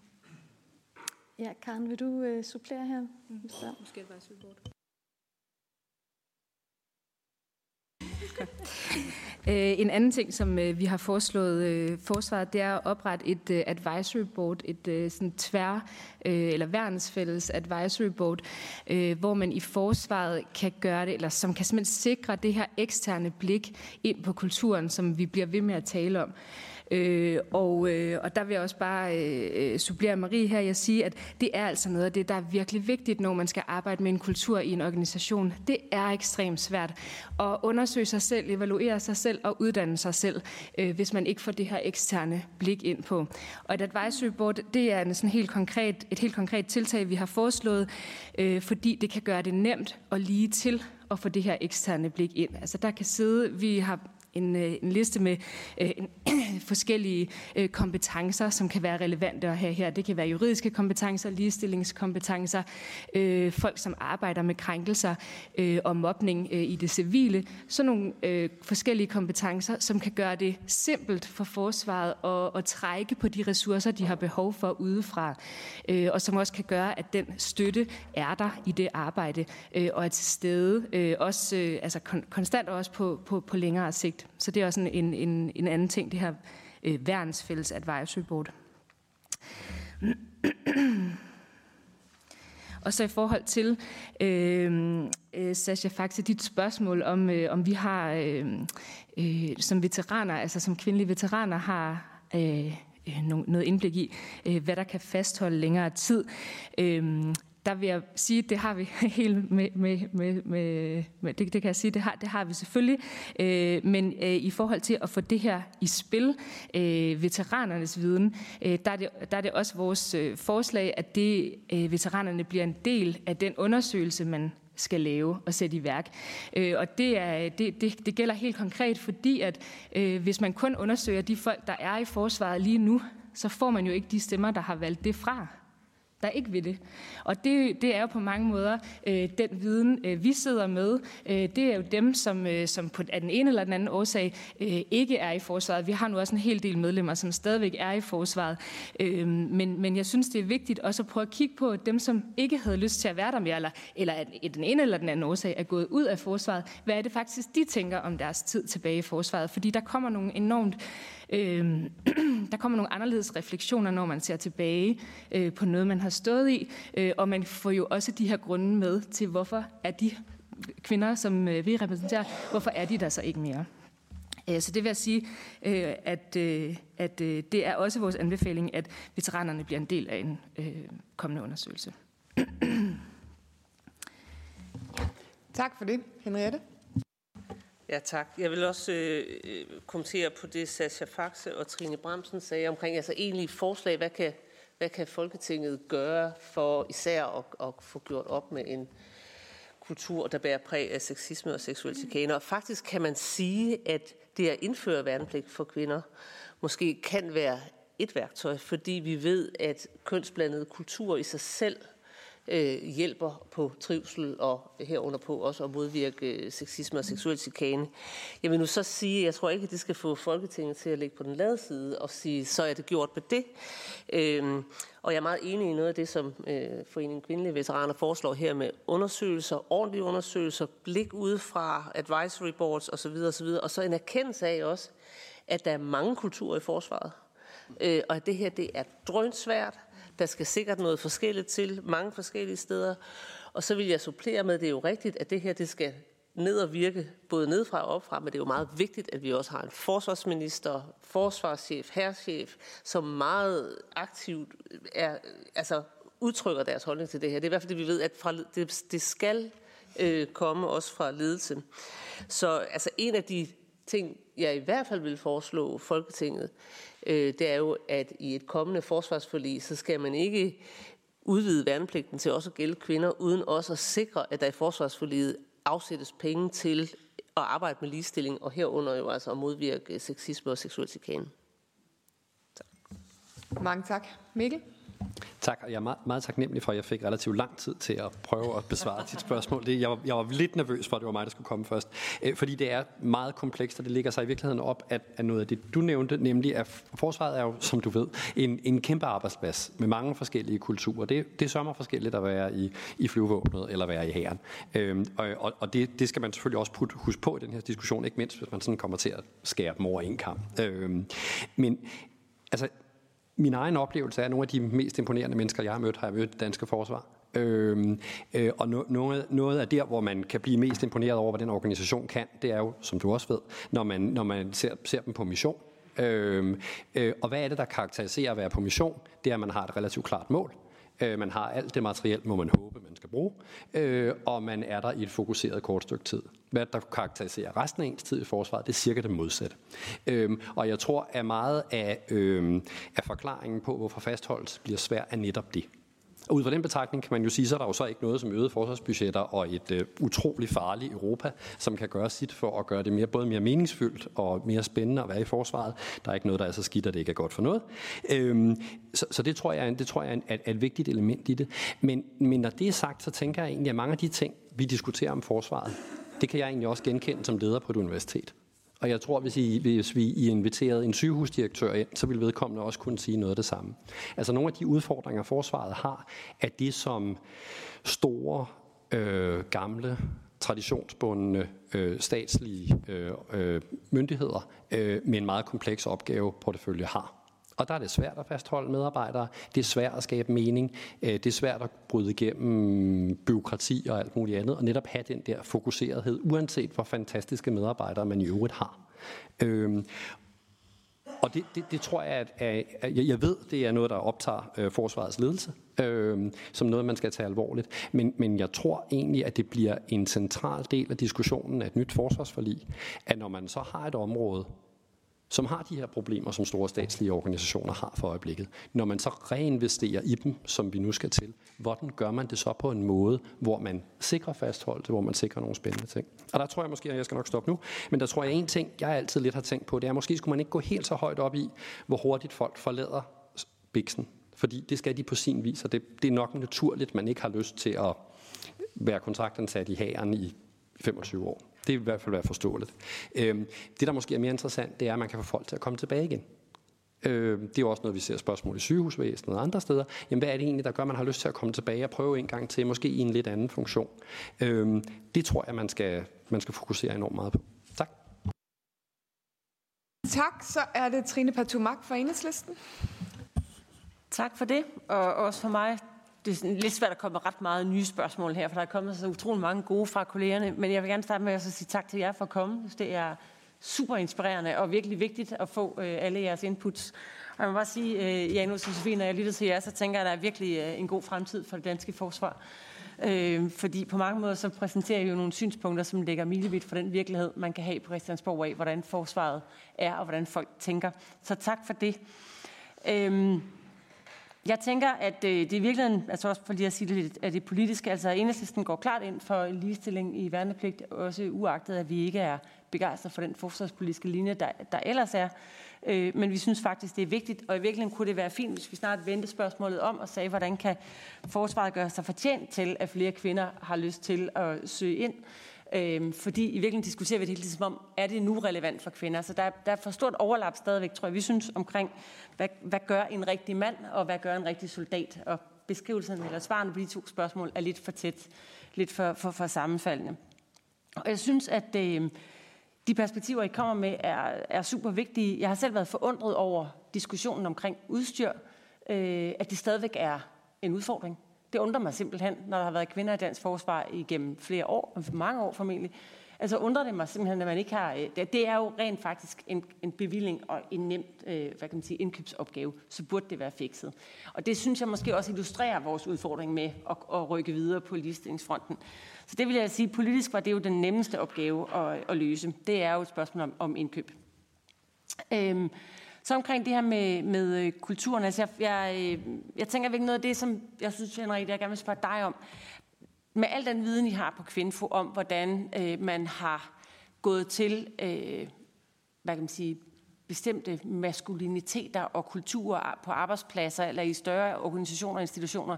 ja, Karen, vil du øh, supplere her? Mm. Så. Måske det bare Øh, Øh, en anden ting, som øh, vi har foreslået øh, forsvaret, det er at oprette et advisory board, et sådan tvær- eller værnsfælles advisory board, hvor man i forsvaret kan gøre det, eller som kan simpelthen sikre det her eksterne blik ind på kulturen, som vi bliver ved med at tale om. Øh, og, øh, og der vil jeg også bare øh, øh supplere Marie her, jeg sige, at det er altså noget af det, der er virkelig vigtigt, når man skal arbejde med en kultur i en organisation. Det er ekstremt svært at undersøge sig selv, evaluere sig selv og uddanne sig selv, øh, hvis man ikke får det her eksterne blik ind på. Og et advisory board, det er en sådan helt konkret, et helt konkret tiltag, vi har foreslået, øh, fordi det kan gøre det nemt og lige til at få det her eksterne blik ind. Altså der kan sidde, vi har en, øh, en liste med øh, en, forskellige øh, kompetencer, som kan være relevante at have her. Det kan være juridiske kompetencer, ligestillingskompetencer, øh, folk, som arbejder med krænkelser øh, og mobning øh, i det civile. Så nogle øh, forskellige kompetencer, som kan gøre det simpelt for forsvaret at, at trække på de ressourcer, de har behov for udefra, øh, og som også kan gøre, at den støtte er der i det arbejde øh, og er til stede, øh, også øh, altså kon- konstant også på, på, på længere sigt. Så det er også en, en, en anden ting, det her øh, værnsfælles advisory board. Og så i forhold til, øh, øh, Sasha, faktisk dit spørgsmål om, øh, om vi har øh, øh, som veteraner, altså som kvindelige veteraner, har øh, øh noget indblik i, øh, hvad der kan fastholde længere tid. Øh, der vil jeg sige, det har vi helt med, med, med, med, med det, det kan jeg sige, det har, det har vi selvfølgelig. Øh, men øh, i forhold til at få det her i spil, øh, veteranernes viden, øh, der, er det, der er det også vores øh, forslag, at det øh, veteranerne bliver en del af den undersøgelse, man skal lave og sætte i værk. Øh, og det, er, det, det, det gælder helt konkret, fordi at øh, hvis man kun undersøger de folk, der er i forsvaret lige nu, så får man jo ikke de stemmer, der har valgt det fra der ikke vil det. Og det, det er jo på mange måder øh, den viden, øh, vi sidder med. Øh, det er jo dem, som, øh, som på af den ene eller den anden årsag øh, ikke er i forsvaret. Vi har nu også en hel del medlemmer, som stadigvæk er i forsvaret. Øh, men, men jeg synes, det er vigtigt også at prøve at kigge på dem, som ikke havde lyst til at være der mere, eller, eller at den ene eller den anden årsag er gået ud af forsvaret. Hvad er det faktisk, de tænker om deres tid tilbage i forsvaret? Fordi der kommer nogle enormt øh, der kommer nogle anderledes refleksioner, når man ser tilbage øh, på noget, man har stået i, øh, og man får jo også de her grunde med til, hvorfor er de kvinder, som øh, vi repræsenterer, hvorfor er de der så ikke mere? Øh, så det vil jeg sige, øh, at, øh, at det er også vores anbefaling, at veteranerne bliver en del af en kommende undersøgelse. Tak for det, Henriette. Ja, tak. Jeg vil også øh, kommentere på det, Sascha Faxe og Trine Bremsen sagde omkring altså egentlige forslag. Hvad kan, hvad kan Folketinget gøre for især at, at få gjort op med en kultur, der bærer præg af sexisme og seksuel chikane? Og faktisk kan man sige, at det at indføre værnepligt for kvinder måske kan være et værktøj, fordi vi ved, at kønsblandede kultur i sig selv øh, hjælper på trivsel og herunder på også at modvirke øh, sexisme og seksuel chikane. Jeg vil nu så sige, jeg tror ikke, at det skal få Folketinget til at ligge på den lade side og sige, så er det gjort med det. Øhm, og jeg er meget enig i noget af det, som øh, Foreningen Kvindelige Veteraner foreslår her med undersøgelser, ordentlige undersøgelser, blik udefra, advisory boards osv. osv. Og så en erkendelse af også, at der er mange kulturer i forsvaret. Øh, og at det her det er drønsvært, der skal sikkert noget forskelligt til, mange forskellige steder. Og så vil jeg supplere med, at det er jo rigtigt, at det her det skal ned og virke både nedfra og opfra, men det er jo meget vigtigt, at vi også har en forsvarsminister, forsvarschef, herrchef, som meget aktivt er, altså udtrykker deres holdning til det her. Det er i hvert fald det, vi ved, at fra, det, det skal øh, komme også fra ledelse. Så altså en af de ting, jeg i hvert fald vil foreslå Folketinget, øh, det er jo, at i et kommende forsvarsforlig, så skal man ikke udvide værnepligten til også at gælde kvinder, uden også at sikre, at der i forsvarsforliget afsættes penge til at arbejde med ligestilling, og herunder jo altså at modvirke sexisme og seksuel chikane. Mange tak. Mikkel? Tak, og jeg er meget, meget taknemmelig for, at jeg fik relativt lang tid til at prøve at besvare dit spørgsmål. Det, jeg, var, jeg var lidt nervøs for, at det var mig, der skulle komme først. Øh, fordi det er meget komplekst, og det ligger sig i virkeligheden op af, at noget af det, du nævnte, nemlig at forsvaret er jo, som du ved, en, en kæmpe arbejdsplads med mange forskellige kulturer. Det, det sørger forskelligt at være i, i flyvevåbnet eller være i hæren. Øhm, og og, og det, det skal man selvfølgelig også putte, huske på i den her diskussion, ikke mindst hvis man sådan kommer til at skære dem over en kamp. Øhm, men altså, min egen oplevelse er, at nogle af de mest imponerende mennesker, jeg har mødt, har jeg mødt i danske forsvar. Øhm, øh, og no, noget, noget af der, hvor man kan blive mest imponeret over, hvad den organisation kan, det er jo, som du også ved, når man, når man ser, ser dem på mission. Øhm, øh, og hvad er det, der karakteriserer at være på mission? Det er, at man har et relativt klart mål. Øh, man har alt det materiel, må man håbe, man skal bruge. Øh, og man er der i et fokuseret kort stykke tid. Hvad der karakteriserer resten af ens tid i forsvaret, det er cirka det modsatte. Øhm, og jeg tror, at meget af, øhm, af forklaringen på, hvorfor fastholdelse bliver svært, er netop det. Og ud fra den betragtning kan man jo sige, så er der jo så ikke noget som øget forsvarsbudgetter og et øh, utrolig farligt Europa, som kan gøre sit for at gøre det mere, både mere meningsfyldt og mere spændende at være i forsvaret. Der er ikke noget, der er så skidt, at det ikke er godt for noget. Øhm, så, så det tror jeg, det tror jeg er, er, er et vigtigt element i det. Men, men når det er sagt, så tænker jeg egentlig, at mange af de ting, vi diskuterer om forsvaret, det kan jeg egentlig også genkende som leder på et universitet. Og jeg tror, hvis, I, hvis vi inviterede en sygehusdirektør ind, så ville vedkommende også kunne sige noget af det samme. Altså nogle af de udfordringer, forsvaret har, er det som store, øh, gamle, traditionsbundne øh, statslige øh, øh myndigheder øh, med en meget kompleks opgave portefølje har. Og der er det svært at fastholde medarbejdere. Det er svært at skabe mening. Øh, det er svært at bryde igennem byråkrati og alt muligt andet. Og netop have den der fokuserethed, uanset hvor fantastiske medarbejdere man i øvrigt har. Øhm, og det, det, det tror jeg, at, at, at jeg ved, det er noget, der optager øh, forsvarets ledelse, øh, som noget, man skal tage alvorligt. Men, men jeg tror egentlig, at det bliver en central del af diskussionen af et nyt forsvarsforlig, at når man så har et område, som har de her problemer, som store statslige organisationer har for øjeblikket. Når man så reinvesterer i dem, som vi nu skal til, hvordan gør man det så på en måde, hvor man sikrer fastholdelse, hvor man sikrer nogle spændende ting? Og der tror jeg måske, at jeg skal nok stoppe nu, men der tror jeg en ting, jeg altid lidt har tænkt på, det er, at måske skulle man ikke gå helt så højt op i, hvor hurtigt folk forlader biksen Fordi det skal de på sin vis, og det, det er nok naturligt, at man ikke har lyst til at være kontraktansat i hæren i 25 år. Det vil i hvert fald være forståeligt. Øhm, det, der måske er mere interessant, det er, at man kan få folk til at komme tilbage igen. Øh, det er jo også noget, vi ser spørgsmål i sygehusvæsenet og andre steder. Jamen, hvad er det egentlig, der gør, at man har lyst til at komme tilbage og prøve en gang til, måske i en lidt anden funktion? Øh, det tror jeg, man skal, man skal fokusere enormt meget på. Tak. Tak, så er det Trine Patumak fra Enhedslisten. Tak for det, og også for mig. Det er lidt svært at komme med ret meget nye spørgsmål her, for der er kommet så utrolig mange gode fra kollegerne. Men jeg vil gerne starte med at sige tak til jer for at komme. Det er super inspirerende og virkelig vigtigt at få øh, alle jeres inputs. Og jeg må bare sige, øh, Janus og Sofie, når jeg lytter til jer, så tænker jeg, at der er virkelig øh, en god fremtid for det danske forsvar. Øh, fordi på mange måder så præsenterer I jo nogle synspunkter, som ligger milevidt for den virkelighed, man kan have på Christiansborg af, hvordan forsvaret er og hvordan folk tænker. Så tak for det. Øh, jeg tænker, at øh, det er virkelig, altså også for lige at sige lidt, at det politiske, altså enhedslisten går klart ind for ligestilling i værnepligt, også uagtet, at vi ikke er begejstret for den forsvarspolitiske linje, der, der ellers er. Øh, men vi synes faktisk, det er vigtigt, og i virkeligheden kunne det være fint, hvis vi snart vendte spørgsmålet om og sagde, hvordan kan forsvaret gøre sig fortjent til, at flere kvinder har lyst til at søge ind. Øhm, fordi i virkeligheden diskuterer vi det hele tiden som om, er det nu relevant for kvinder? Så der, der er for stort overlap stadigvæk, tror jeg. Vi synes omkring, hvad, hvad gør en rigtig mand, og hvad gør en rigtig soldat? Og beskrivelsen eller svarene på de to spørgsmål er lidt for tæt, lidt for, for, for sammenfaldende. Og jeg synes, at øh, de perspektiver, I kommer med, er, er super vigtige. Jeg har selv været forundret over diskussionen omkring udstyr, øh, at det stadigvæk er en udfordring. Det undrer mig simpelthen, når der har været kvinder i dansk forsvar igennem flere år, mange år formentlig. Altså undrer det mig simpelthen, at man ikke har... Øh, det, er jo rent faktisk en, en bevilling og en nemt øh, hvad kan man sige, indkøbsopgave. Så burde det være fikset. Og det synes jeg måske også illustrerer vores udfordring med at, at rykke videre på ligestillingsfronten. Så det vil jeg sige, politisk var det jo den nemmeste opgave at, at løse. Det er jo et spørgsmål om, om indkøb. Øhm, så omkring det her med, med øh, kulturen, altså jeg, jeg, øh, jeg tænker virkelig noget af det, som jeg synes, Henrik, jeg gerne vil spørge dig om. Med al den viden, I har på Kvinfo om, hvordan øh, man har gået til, øh, hvad kan man sige, bestemte maskuliniteter og kulturer på arbejdspladser eller i større organisationer og institutioner.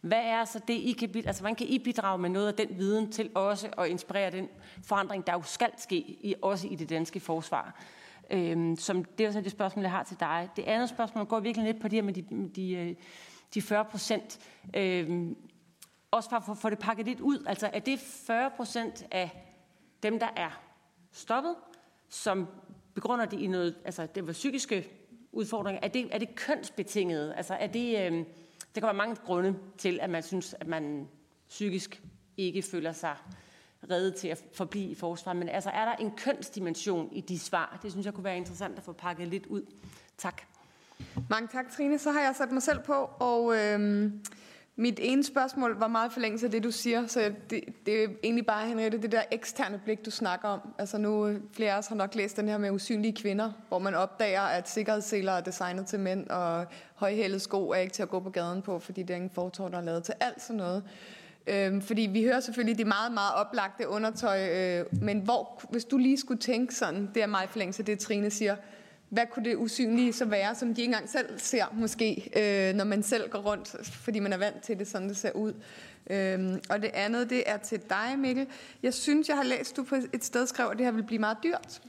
Hvad er så det, I kan, altså hvordan kan I bidrage med noget af den viden til også at inspirere den forandring, der jo skal ske, i, også i det danske forsvar? Øhm, som, det er så det spørgsmål, jeg har til dig. Det andet spørgsmål går virkelig lidt på det her med de, de, øh, de 40 procent. Øhm, også for at få det pakket lidt ud. Altså er det 40 procent af dem, der er stoppet, som begrunder det i noget, altså det var psykiske udfordringer. Er det, er det kønsbetinget? Altså er det, øhm, der kan være mange grunde til, at man synes, at man psykisk ikke føler sig reddet til at forblive i forsvaret. Men altså, er der en kønsdimension i de svar? Det synes jeg kunne være interessant at få pakket lidt ud. Tak. Mange tak, Trine. Så har jeg sat mig selv på, og øhm, mit ene spørgsmål var meget forlængelse af det, du siger. Så det, det er egentlig bare, Henriette, det der eksterne blik, du snakker om. Altså nu, øh, flere af os har nok læst den her med usynlige kvinder, hvor man opdager, at sikkerhedsseler er designet til mænd, og højhældet sko er ikke til at gå på gaden på, fordi det er ingen fortår, der er lavet til alt sådan noget. Øhm, fordi vi hører selvfølgelig det meget, meget oplagte undertøj, øh, men hvor, hvis du lige skulle tænke sådan, det er meget forlængelse det, Trine siger, hvad kunne det usynlige så være, som de ikke engang selv ser måske, øh, når man selv går rundt, fordi man er vant til det, sådan det ser ud. Øhm, og det andet, det er til dig, Mikkel. Jeg synes, jeg har læst, du på et sted skrev, at det her vil blive meget dyrt.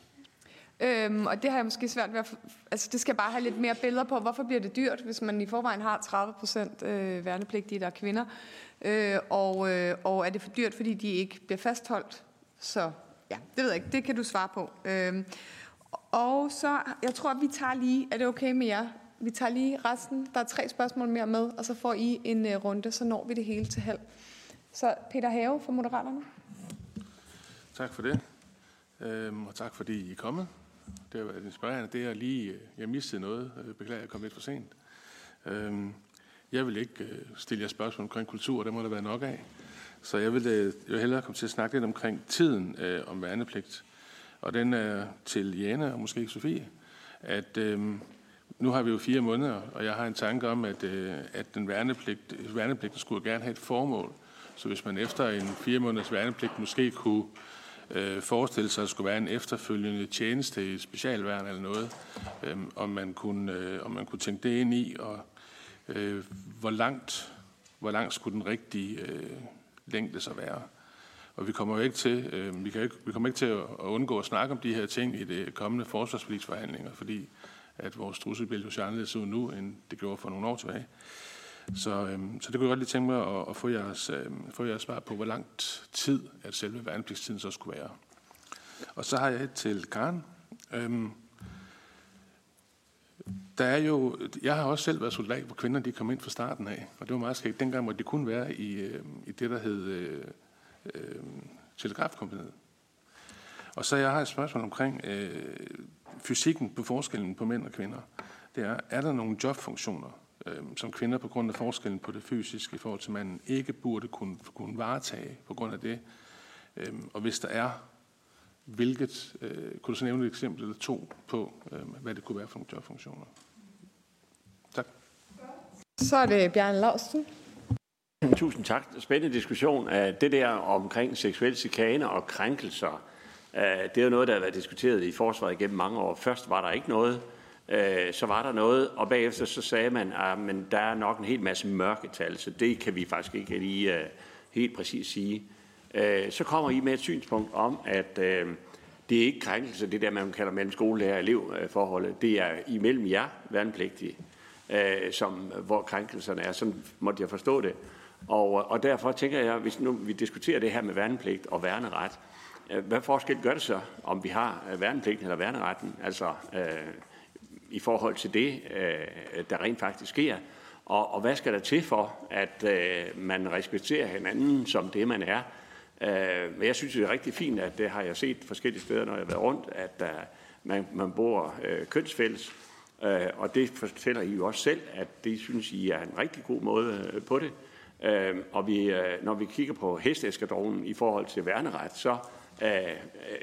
Øhm, og det har jeg måske svært ved at... Altså, det skal bare have lidt mere billeder på, hvorfor bliver det dyrt, hvis man i forvejen har 30 procent øh, værnepligtige, der er kvinder. Øh, og, øh, og er det for dyrt, fordi de ikke bliver fastholdt? Så ja, det ved jeg ikke. Det kan du svare på. Øh, og så, jeg tror, vi tager lige, er det okay med jer? Vi tager lige resten. Der er tre spørgsmål mere med, og så får I en øh, runde, så når vi det hele til halv. Så Peter Have fra Moderaterne. Tak for det. Øhm, og tak fordi I er kommet. Det har været inspirerende. Det er lige, jeg mistede noget. Øh, beklager, at jeg kom lidt for sent. Øhm, jeg vil ikke øh, stille jer spørgsmål omkring kultur, det må der være nok af. Så jeg vil, øh, jeg vil hellere komme til at snakke lidt omkring tiden øh, om værnepligt. Og den er til Jana og måske ikke Sofie. At øh, nu har vi jo fire måneder, og jeg har en tanke om, at, øh, at den værnepligt, værnepligten skulle gerne have et formål. Så hvis man efter en fire måneders værnepligt måske kunne øh, forestille sig, at der skulle være en efterfølgende tjeneste i specialværn eller noget, øh, om, man kunne, øh, om man kunne tænke det ind i og øh, hvor, langt, hvor langt skulle den rigtige øh, længde så være. Og vi kommer jo ikke til, øh, vi, kan ikke, vi kommer ikke til at, at undgå at snakke om de her ting i det kommende forsvarspolitiske fordi at vores trusselbillede jo ser anderledes ud nu, end det gjorde for nogle år tilbage. Så, øh, så det kunne jeg godt lige tænke mig at, at få, jeres, øh, få jeres svar på, hvor langt tid, at selve værnepligtstiden så skulle være. Og så har jeg et til Karen. Øh, der er jo, jeg har også selv været soldat, hvor kvinder de kom ind fra starten af, og det var meget skægt. Dengang hvor de kun være i, øh, i det, der hed øh, øh, telegrafkompaniet. Og så jeg har et spørgsmål omkring øh, fysikken på forskellen på mænd og kvinder. Det er, er der nogle jobfunktioner, øh, som kvinder på grund af forskellen på det fysiske i forhold til manden ikke burde kunne, kunne varetage på grund af det? Øh, og hvis der er, hvilket, øh, kunne du så nævne et eksempel eller to på, øh, hvad det kunne være for nogle jobfunktioner? Tak. Så er det Bjørn Lausten. Tusind tak. Spændende diskussion af det der omkring seksuel chikane og krænkelser. Øh, det er jo noget, der har været diskuteret i forsvaret gennem mange år. Først var der ikke noget, øh, så var der noget, og bagefter så sagde man, at ah, der er nok en hel masse mørketal, så det kan vi faktisk ikke lige øh, helt præcis sige. Øh, så kommer I med et synspunkt om, at øh, det er ikke krænkelse, det der, man kalder mellem skolelærer og elevforholdet. Det er imellem jer, værnepligtige, øh, som, hvor krænkelserne er. Sådan måtte jeg forstå det. Og, og derfor tænker jeg, hvis nu vi diskuterer det her med værnepligt og værneret, øh, hvad forskel gør det så, om vi har værnepligten eller værneretten, altså øh, i forhold til det, øh, der rent faktisk sker, og, og hvad skal der til for, at øh, man respekterer hinanden som det, man er? Øh, men jeg synes, det er rigtig fint, at det har jeg set forskellige steder, når jeg har været rundt, at øh, man, man bor øh, kønsfælles, øh, og det fortæller I jo også selv, at det synes I er en rigtig god måde øh, på det. Øh, og vi, øh, når vi kigger på hesteskadronen i forhold til værneret, så øh,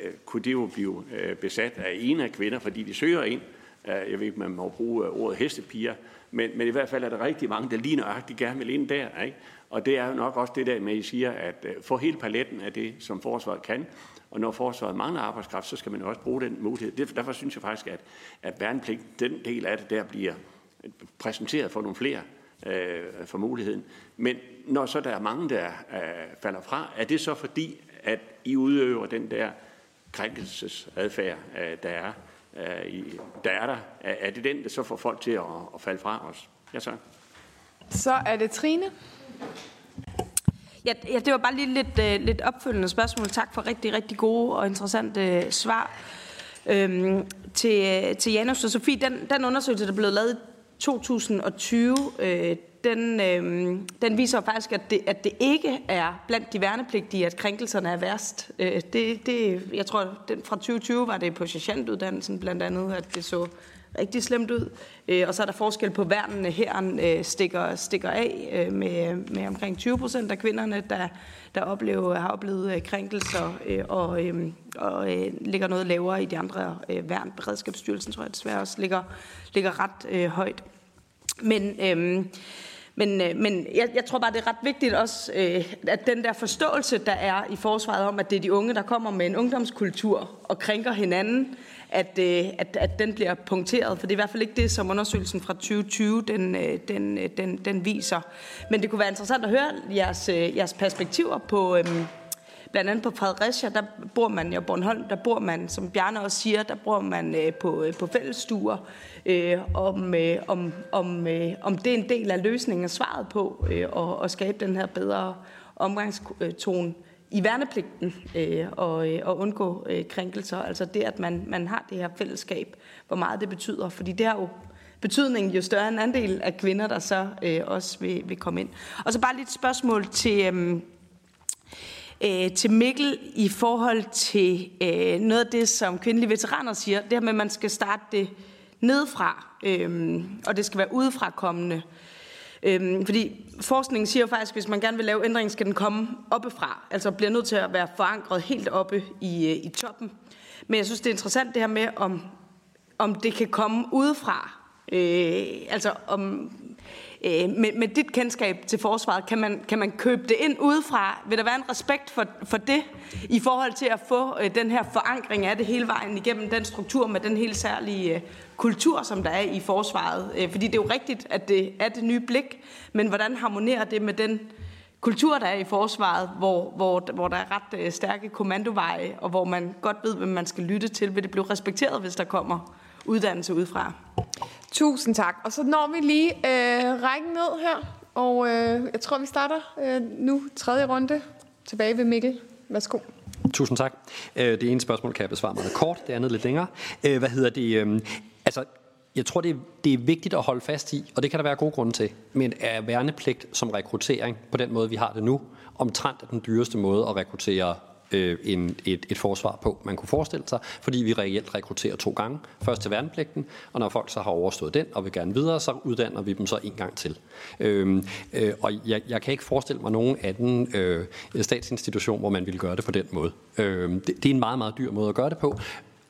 øh, kunne det jo blive øh, besat af en af kvinder, fordi de søger ind. Øh, jeg ved ikke, man må bruge øh, ordet hestepiger, men, men i hvert fald er der rigtig mange, der lige nøjagtigt gerne vil ind der. Ikke? Og det er nok også det der med, at I siger, at øh, få hele paletten af det, som forsvaret kan. Og når forsvaret mangler arbejdskraft, så skal man også bruge den mulighed. Derfor synes jeg faktisk, at, at værnepligt, den del af det der bliver øh, præsenteret for nogle flere øh, for muligheden. Men når så der er mange, der øh, falder fra, er det så fordi, at I udøver den der krænkelsesadfærd, øh, der er, øh, i, der er der? Er, er det den, der så får folk til at, at falde fra os? Ja, så. Så er det Trine. Ja, ja det var bare lige lidt, øh, lidt opfølgende spørgsmål. Tak for rigtig, rigtig gode og interessante øh, svar. Øhm, til, øh, til Janus og Sofie, den, den undersøgelse, der blev lavet i 2020, øh, den, øh, den viser faktisk, at det, at det ikke er blandt de værnepligtige, at krænkelserne er værst. Øh, det, det, jeg tror, den fra 2020 var det på sergeantuddannelsen blandt andet, at det så rigtig slemt ud. Øh, og så er der forskel på værnene. Herren øh, stikker, stikker af øh, med, med omkring 20 procent af kvinderne, der, der oplever, har oplevet krænkelser og, øhm, og, og ligger noget lavere i de andre værn. Beredskabsstyrelsen tror jeg desværre også ligger, ligger ret øh, højt. Men, øhm, øh, men, men jeg, jeg tror bare, det er ret vigtigt også, øh, at den der forståelse, der er i forsvaret om, at det er de unge, der kommer med en ungdomskultur og krænker hinanden, at, øh, at, at den bliver punkteret. For det er i hvert fald ikke det, som undersøgelsen fra 2020 den, øh, den, øh, den, den viser. Men det kunne være interessant at høre jeres, jeres perspektiver på... øhm, Blandt andet på Fredericia, der bor man, jo Bornholm, der bor man, som Bjarne også siger, der bor man øh, på, øh, på fællesstuer. Øh, om, øh, om, om, øh, om det er en del af løsningen og svaret på øh, at, at skabe den her bedre omgangstone i værnepligten øh, og, øh, og undgå øh, krænkelser. Altså det, at man, man har det her fællesskab, hvor meget det betyder. Fordi det har jo betydning jo større en andel af kvinder, der så øh, også vil, vil komme ind. Og så bare lidt spørgsmål til, øh, øh, til Mikkel i forhold til øh, noget af det, som kvindelige veteraner siger. Det her med, at man skal starte det nedfra, øh, og det skal være udefrakommende. Øh, fordi forskningen siger jo faktisk, at hvis man gerne vil lave ændring, skal den komme oppefra. Altså bliver nødt til at være forankret helt oppe i, øh, i toppen. Men jeg synes, det er interessant det her med, om, om det kan komme udefra, Øh, altså om, øh, med, med dit kendskab til forsvaret, kan man, kan man købe det ind udefra? Vil der være en respekt for, for det, i forhold til at få øh, den her forankring af det hele vejen igennem den struktur med den helt særlige øh, kultur, som der er i forsvaret? Øh, fordi det er jo rigtigt, at det er det nye blik, men hvordan harmonerer det med den kultur, der er i forsvaret, hvor, hvor, hvor der er ret øh, stærke kommandoveje, og hvor man godt ved, hvem man skal lytte til? Vil det blive respekteret, hvis der kommer uddannelse udefra? Tusind tak. Og så når vi lige øh, rækken ned her, og øh, jeg tror, vi starter øh, nu tredje runde. Tilbage ved Mikkel. Værsgo. Tusind tak. Øh, det ene spørgsmål kan jeg besvare meget kort, det andet lidt længere. Hvad hedder det? Altså, jeg tror, det er, det er vigtigt at holde fast i, og det kan der være gode grunde til, men er værnepligt som rekruttering på den måde, vi har det nu, omtrent er den dyreste måde at rekruttere øh, en, et, et forsvar på, man kunne forestille sig, fordi vi reelt rekrutterer to gange. Først til værnepligten, og når folk så har overstået den og vil gerne videre, så uddanner vi dem så en gang til. Øhm, øh, og jeg, jeg kan ikke forestille mig nogen anden øh, statsinstitution, hvor man ville gøre det på den måde. Øhm, det, det er en meget, meget dyr måde at gøre det på,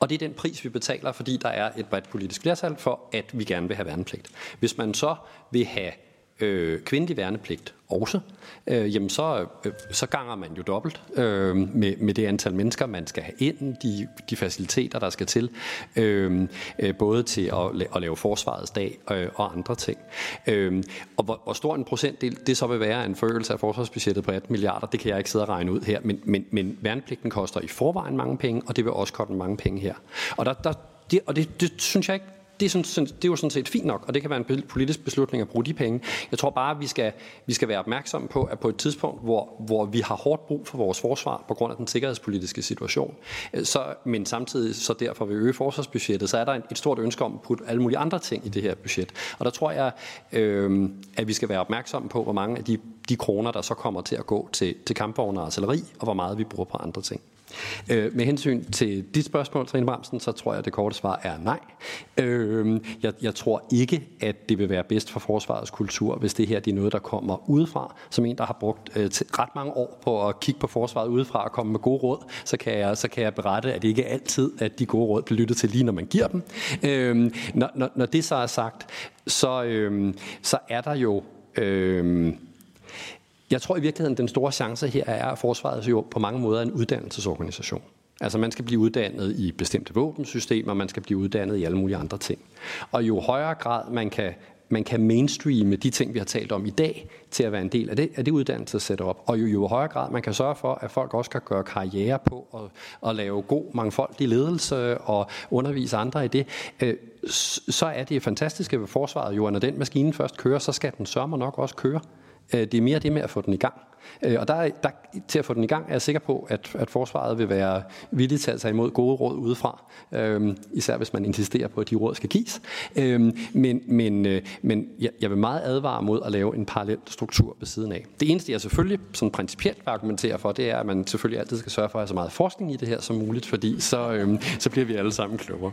og det er den pris, vi betaler, fordi der er et bredt politisk flertal for, at vi gerne vil have værnepligt. Hvis man så vil have øh, kvindelig værnepligt også, øh, jamen så, øh, så ganger man jo dobbelt øh, med, med det antal mennesker, man skal have ind, de, de faciliteter, der skal til, øh, øh, både til at, at lave forsvarets dag øh, og andre ting. Øh, og hvor, hvor stor en procentdel det så vil være en forøgelse af forsvarsbudgettet på 18 milliarder, det kan jeg ikke sidde og regne ud her, men, men, men værnepligten koster i forvejen mange penge, og det vil også koste mange penge her. Og, der, der, det, og det, det synes jeg ikke det er, sådan, det er jo sådan set fint nok, og det kan være en politisk beslutning at bruge de penge. Jeg tror bare, at vi skal, vi skal være opmærksomme på, at på et tidspunkt, hvor, hvor vi har hårdt brug for vores forsvar på grund af den sikkerhedspolitiske situation, øh, så, men samtidig så derfor vil øge forsvarsbudgettet, så er der et stort ønske om at putte alle mulige andre ting i det her budget. Og der tror jeg, øh, at vi skal være opmærksomme på, hvor mange af de, de kroner, der så kommer til at gå til, til kampvogne og artilleri, og hvor meget vi bruger på andre ting. Øh, med hensyn til dit spørgsmål, Trine Bramsen, så tror jeg, at det korte svar er nej. Øh, jeg, jeg tror ikke, at det vil være bedst for forsvarets kultur, hvis det her det er noget, der kommer udefra. Som en, der har brugt øh, ret mange år på at kigge på forsvaret udefra og komme med gode råd, så kan jeg, så kan jeg berette, at det ikke er altid, at de gode råd bliver lyttet til lige, når man giver dem. Øh, når, når, når det så er sagt, så, øh, så er der jo... Øh, jeg tror i virkeligheden, den store chance her er, at forsvaret jo på mange måder er en uddannelsesorganisation. Altså man skal blive uddannet i bestemte våbensystemer, man skal blive uddannet i alle mulige andre ting. Og jo højere grad man kan, man kan mainstreame de ting, vi har talt om i dag, til at være en del af det, af det uddannelsessetup. Og jo, jo højere grad man kan sørge for, at folk også kan gøre karriere på og, og lave god mangfoldig ledelse og undervise andre i det, øh, så er det fantastiske ved forsvaret jo, at når den maskine først kører, så skal den sørme nok også køre. Øh, det er mere det med at få den i gang. Øh, og der, der, til at få den i gang er jeg sikker på, at, at forsvaret vil være villig til at tage imod gode råd udefra. Øhm, især hvis man insisterer på, at de råd skal gives. Øhm, men men, øh, men jeg, jeg vil meget advare mod at lave en parallel struktur ved siden af. Det eneste, jeg selvfølgelig sådan principielt vil argumentere for, det er, at man selvfølgelig altid skal sørge for at have så meget forskning i det her som muligt, fordi så, øhm, så bliver vi alle sammen klogere.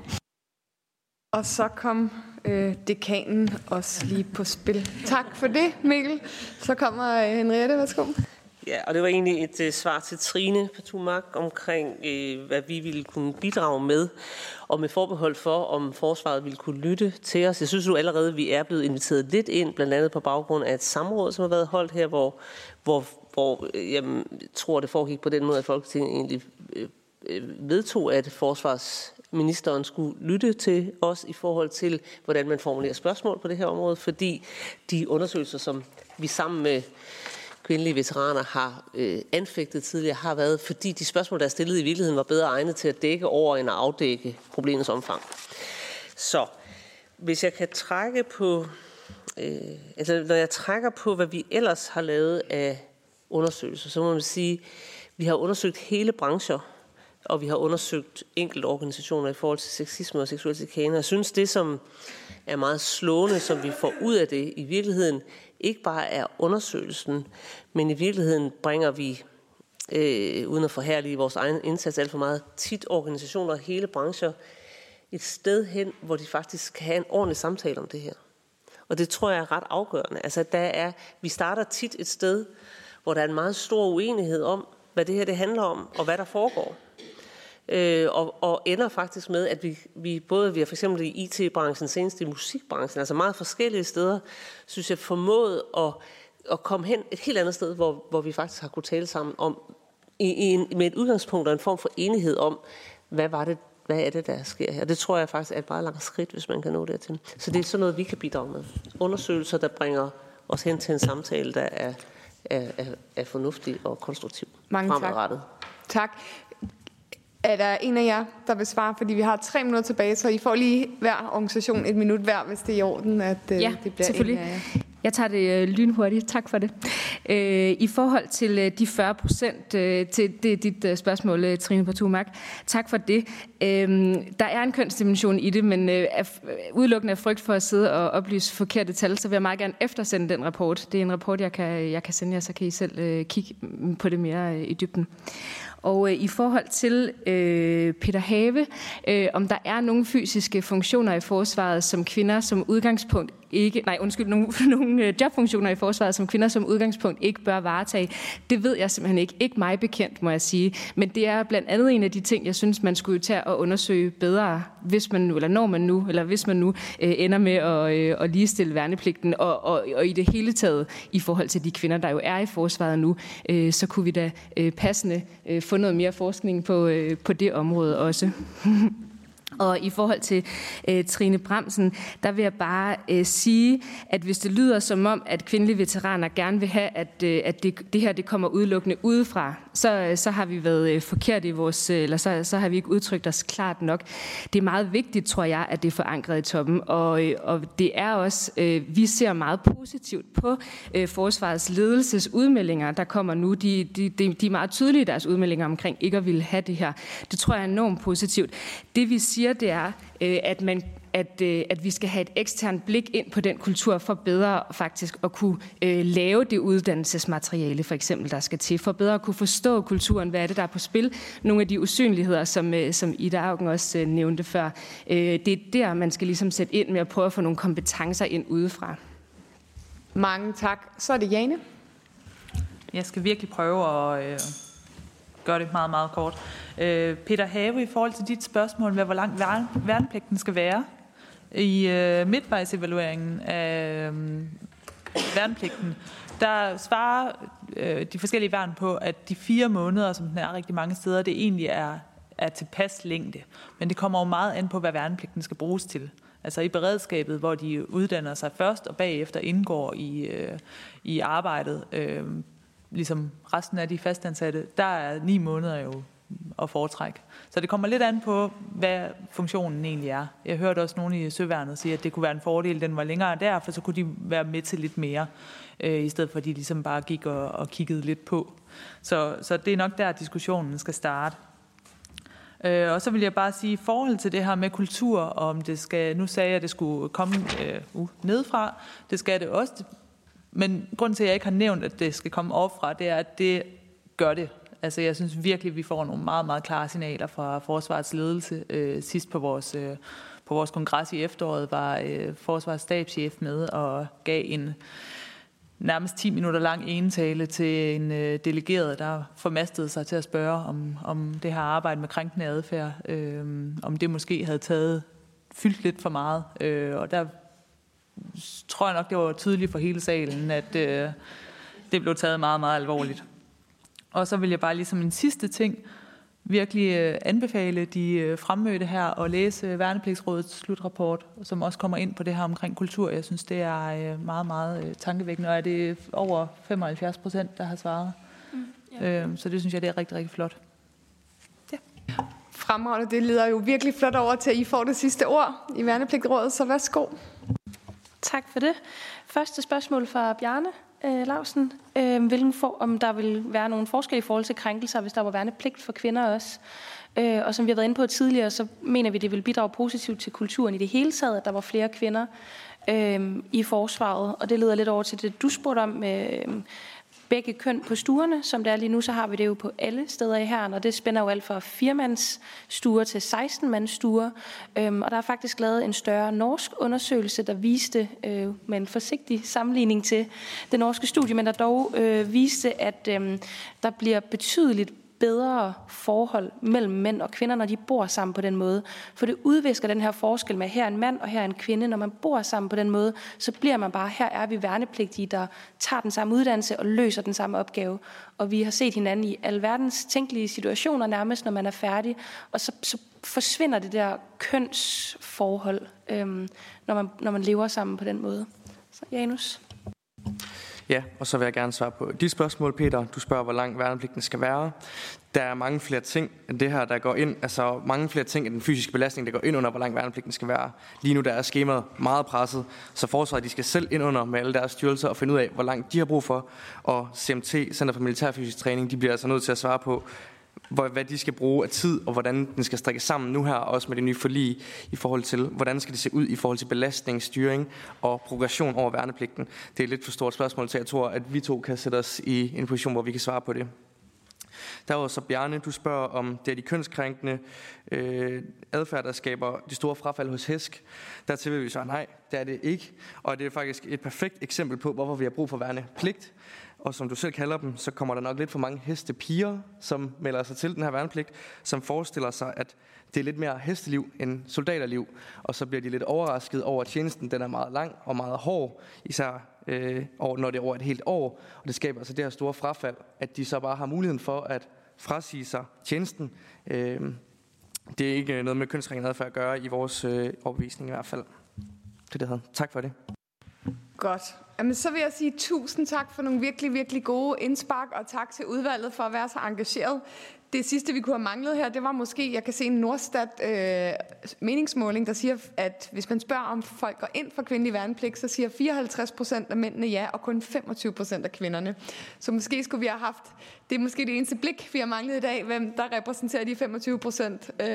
Og så kom øh, dekanen også lige på spil. Tak for det, Mikkel. Så kommer øh, Henriette, værsgo. Ja, og det var egentlig et øh, svar til Trine Patumak omkring, øh, hvad vi ville kunne bidrage med, og med forbehold for, om forsvaret ville kunne lytte til os. Jeg synes jo allerede, at vi er blevet inviteret lidt ind, blandt andet på baggrund af et samråd, som har været holdt her, hvor, hvor, hvor øh, jeg tror, det foregik på den måde, at Folketinget egentlig øh, øh vedtog, at forsvars ministeren skulle lytte til os i forhold til, hvordan man formulerer spørgsmål på det her område, fordi de undersøgelser, som vi sammen med kvindelige veteraner har øh, anfægtet tidligere, har været, fordi de spørgsmål, der er stillet i virkeligheden, var bedre egnet til at dække over end at afdække problemets omfang. Så hvis jeg kan trække på, øh, altså når jeg trækker på, hvad vi ellers har lavet af undersøgelser, så må man sige, at vi har undersøgt hele brancher og vi har undersøgt enkelte organisationer i forhold til sexisme og seksuel chikane. Jeg synes, det som er meget slående, som vi får ud af det, i virkeligheden ikke bare er undersøgelsen, men i virkeligheden bringer vi, øh, uden at forhærlige vores egen indsats alt for meget, tit organisationer og hele brancher et sted hen, hvor de faktisk kan have en ordentlig samtale om det her. Og det tror jeg er ret afgørende. Altså, der er, vi starter tit et sted, hvor der er en meget stor uenighed om, hvad det her det handler om, og hvad der foregår øh, og, og ender faktisk med, at vi, vi både vi har for eksempel i IT-branchen, senest i musikbranchen, altså meget forskellige steder, synes jeg formået at, at komme hen et helt andet sted, hvor, hvor vi faktisk har kunne tale sammen om, i, i en, med et udgangspunkt og en form for enighed om, hvad var det, hvad er det, der sker her? Det tror jeg faktisk er et meget langt skridt, hvis man kan nå dertil. Så det er sådan noget, vi kan bidrage med. Undersøgelser, der bringer os hen til en samtale, der er, er, er, er fornuftig og konstruktiv Mange fremadrettet. Tak. tak. Er der en af jer, der vil svare? Fordi vi har tre minutter tilbage, så I får lige hver organisation et minut hver, hvis det er i orden, at øh, ja, det bliver selvfølgelig. en af jer. Jeg tager det øh, lynhurtigt. Tak for det. Øh, I forhold til øh, de 40 procent, øh, til det er dit øh, spørgsmål, øh, Trine Portumak. Tak for det. Øh, der er en kønsdimension i det, men øh, udelukkende af frygt for at sidde og oplyse forkerte tal, så vil jeg meget gerne eftersende den rapport. Det er en rapport, jeg kan, jeg kan sende jer, så kan I selv øh, kigge på det mere øh, i dybden. Og øh, i forhold til øh, Peter Have, øh, om der er nogle fysiske funktioner i forsvaret, som kvinder som udgangspunkt ikke, nej undskyld, nogle, nogle øh, jobfunktioner i forsvaret, som kvinder som udgangspunkt ikke bør varetage, det ved jeg simpelthen ikke. Ikke mig bekendt, må jeg sige. Men det er blandt andet en af de ting, jeg synes, man skulle tage og undersøge bedre, hvis man nu, eller når man nu, eller hvis man nu øh, ender med at, øh, at ligestille værnepligten, og, og, og i det hele taget i forhold til de kvinder, der jo er i forsvaret nu, øh, så kunne vi da øh, passende øh, få noget mere forskning på, øh, på det område også. Og i forhold til øh, Trine Bremsen, der vil jeg bare øh, sige, at hvis det lyder som om, at kvindelige veteraner gerne vil have, at, øh, at det, det her det kommer udelukkende udefra, så, så har vi været øh, forkert i vores, øh, eller så, så har vi ikke udtrykt os klart nok. Det er meget vigtigt, tror jeg, at det er forankret i toppen, og, øh, og det er også, vi ser meget positivt på forsvarets forsvarets ledelsesudmeldinger, der kommer nu. De, de, de, de er meget tydelige deres udmeldinger omkring ikke at ville have det her. Det tror jeg er enormt positivt. Det vi siger, det er, at man at, øh, at vi skal have et eksternt blik ind på den kultur for bedre faktisk at kunne øh, lave det uddannelsesmateriale, for eksempel, der skal til, for bedre at kunne forstå kulturen, hvad er det, der er på spil. Nogle af de usynligheder, som, øh, som Ida Augen også øh, nævnte før. Øh, det er der, man skal ligesom sætte ind med at prøve at få nogle kompetencer ind udefra. Mange tak. Så er det Jane. Jeg skal virkelig prøve at øh, gøre det meget, meget kort. Øh, Peter Have, i forhold til dit spørgsmål med, hvor lang værnepligten skal være, i øh, midtvejsevalueringen af øh, værnepligten, der svarer øh, de forskellige værn på, at de fire måneder, som den er rigtig mange steder, det egentlig er, er tilpas længde. Men det kommer jo meget an på, hvad værnepligten skal bruges til. Altså i beredskabet, hvor de uddanner sig først og bagefter indgår i, øh, i arbejdet, øh, ligesom resten af de fastansatte, der er ni måneder jo at foretrække. Så det kommer lidt an på, hvad funktionen egentlig er. Jeg hørte også nogen i Søværnet sige, at det kunne være en fordel, den var længere der, for så kunne de være med til lidt mere, øh, i stedet for at de ligesom bare gik og, og kiggede lidt på. Så, så det er nok der, diskussionen skal starte. Øh, og så vil jeg bare sige, i forhold til det her med kultur, om det skal, nu sagde jeg, at det skulle komme øh, uh, nedfra, det skal det også, men grunden til, at jeg ikke har nævnt, at det skal komme overfra, det er, at det gør det Altså, jeg synes virkelig, at vi får nogle meget, meget klare signaler fra forsvarets ledelse. Øh, sidst på vores, øh, på vores kongres i efteråret var øh, forsvarets stabschef med og gav en nærmest 10 minutter lang entale til en øh, delegeret, der formastede sig til at spørge, om, om det her arbejde med krænkende adfærd, øh, om det måske havde taget fyldt lidt for meget. Øh, og der tror jeg nok, det var tydeligt for hele salen, at øh, det blev taget meget, meget alvorligt. Og så vil jeg bare ligesom en sidste ting virkelig øh, anbefale de øh, fremmødte her at læse Værnepligtsrådets slutrapport, som også kommer ind på det her omkring kultur. Jeg synes, det er øh, meget, meget tankevækkende, og er det over 75 procent, der har svaret. Mm, ja. øhm, så det synes jeg, det er rigtig, rigtig flot. Ja. Fremragende, det leder jo virkelig flot over til, at I får det sidste ord i Værnepligtrådet, så værsgo. Tak for det. Første spørgsmål fra Bjarne øh, Lausen. Øh, hvilken for, om der vil være nogle forskelle i forhold til krænkelser, hvis der var værnepligt for kvinder også. Øh, og som vi har været inde på tidligere, så mener vi, det vil bidrage positivt til kulturen i det hele taget, at der var flere kvinder øh, i forsvaret. Og det leder lidt over til det, du spurgte om med øh, begge køn på stuerne. Som det er lige nu, så har vi det jo på alle steder i herren, og det spænder jo alt fra firemandsstuer til 16-mandsstuer. Øhm, og der er faktisk lavet en større norsk undersøgelse, der viste, øh, med en forsigtig sammenligning til det norske studie, men der dog øh, viste, at øh, der bliver betydeligt bedre forhold mellem mænd og kvinder, når de bor sammen på den måde. For det udvisker den her forskel med, her er en mand og her er en kvinde. Når man bor sammen på den måde, så bliver man bare, her er vi værnepligtige, der tager den samme uddannelse og løser den samme opgave. Og vi har set hinanden i alverdens tænkelige situationer nærmest, når man er færdig. Og så, så forsvinder det der kønsforhold, øhm, når, man, når man lever sammen på den måde. Så Janus? Ja, og så vil jeg gerne svare på dit spørgsmål, Peter. Du spørger, hvor lang værnepligten skal være. Der er mange flere ting end det her, der går ind. Altså mange flere ting end den fysiske belastning, der går ind under, hvor lang værnepligten skal være. Lige nu der er skemaet meget presset, så forsvaret de skal selv ind under med alle deres styrelser og finde ud af, hvor langt de har brug for. Og CMT, Center for Militærfysisk Træning, de bliver altså nødt til at svare på, hvor, hvad de skal bruge af tid, og hvordan den skal strikkes sammen nu her, også med det nye forlig i forhold til, hvordan skal det se ud i forhold til belastning, styring og progression over værnepligten. Det er et lidt for stort spørgsmål, så jeg tror, at vi to kan sætte os i en position, hvor vi kan svare på det. Der var så Bjarne, du spørger om det er de kønskrænkende øh, adfærd, der skaber de store frafald hos hæsk. Dertil vil vi svare nej, det er det ikke. Og det er faktisk et perfekt eksempel på, hvorfor vi har brug for værnepligt. Og som du selv kalder dem, så kommer der nok lidt for mange hestepiger, som melder sig til den her værnepligt, som forestiller sig, at det er lidt mere hesteliv end soldaterliv. Og så bliver de lidt overrasket over, at tjenesten den er meget lang og meget hård, især øh, når det er over et helt år. Og det skaber altså det her store frafald, at de så bare har muligheden for at frasige sig tjenesten. Øh, det er ikke noget med kønsringen adfærd at gøre i vores øh, overbevisning i hvert fald. Det det havde. Tak for det. Godt. Jamen, så vil jeg sige tusind tak for nogle virkelig, virkelig gode indspark, og tak til udvalget for at være så engageret. Det sidste, vi kunne have manglet her, det var måske, jeg kan se en Nordstat øh, meningsmåling, der siger, at hvis man spørger, om folk går ind for kvindelig værnepligt, så siger 54 procent af mændene ja, og kun 25 procent af kvinderne. Så måske skulle vi have haft, det er måske det eneste blik, vi har manglet i dag, hvem der repræsenterer de 25 procent, øh,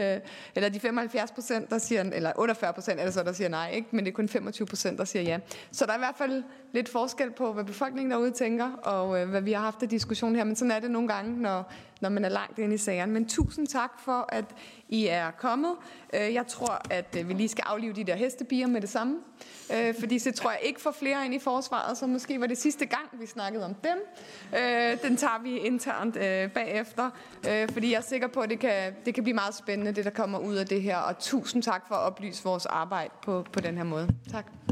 eller de 75 procent, der siger, eller 48 procent, eller så der siger nej, ikke? men det er kun 25 procent, der siger ja. Så der er i hvert fald lidt forskel på, hvad befolkningen derude tænker, og øh, hvad vi har haft af diskussion her, men sådan er det nogle gange, når, når man er langt inde i sagerne. Men tusind tak for, at I er kommet. Øh, jeg tror, at øh, vi lige skal aflive de der hestebier med det samme, øh, fordi så tror jeg ikke får flere ind i forsvaret, så måske var det sidste gang, vi snakkede om dem. Den tager vi internt bagefter, fordi jeg er sikker på, at det kan, det kan blive meget spændende, det der kommer ud af det her, og tusind tak for at oplyse vores arbejde på, på den her måde. Tak.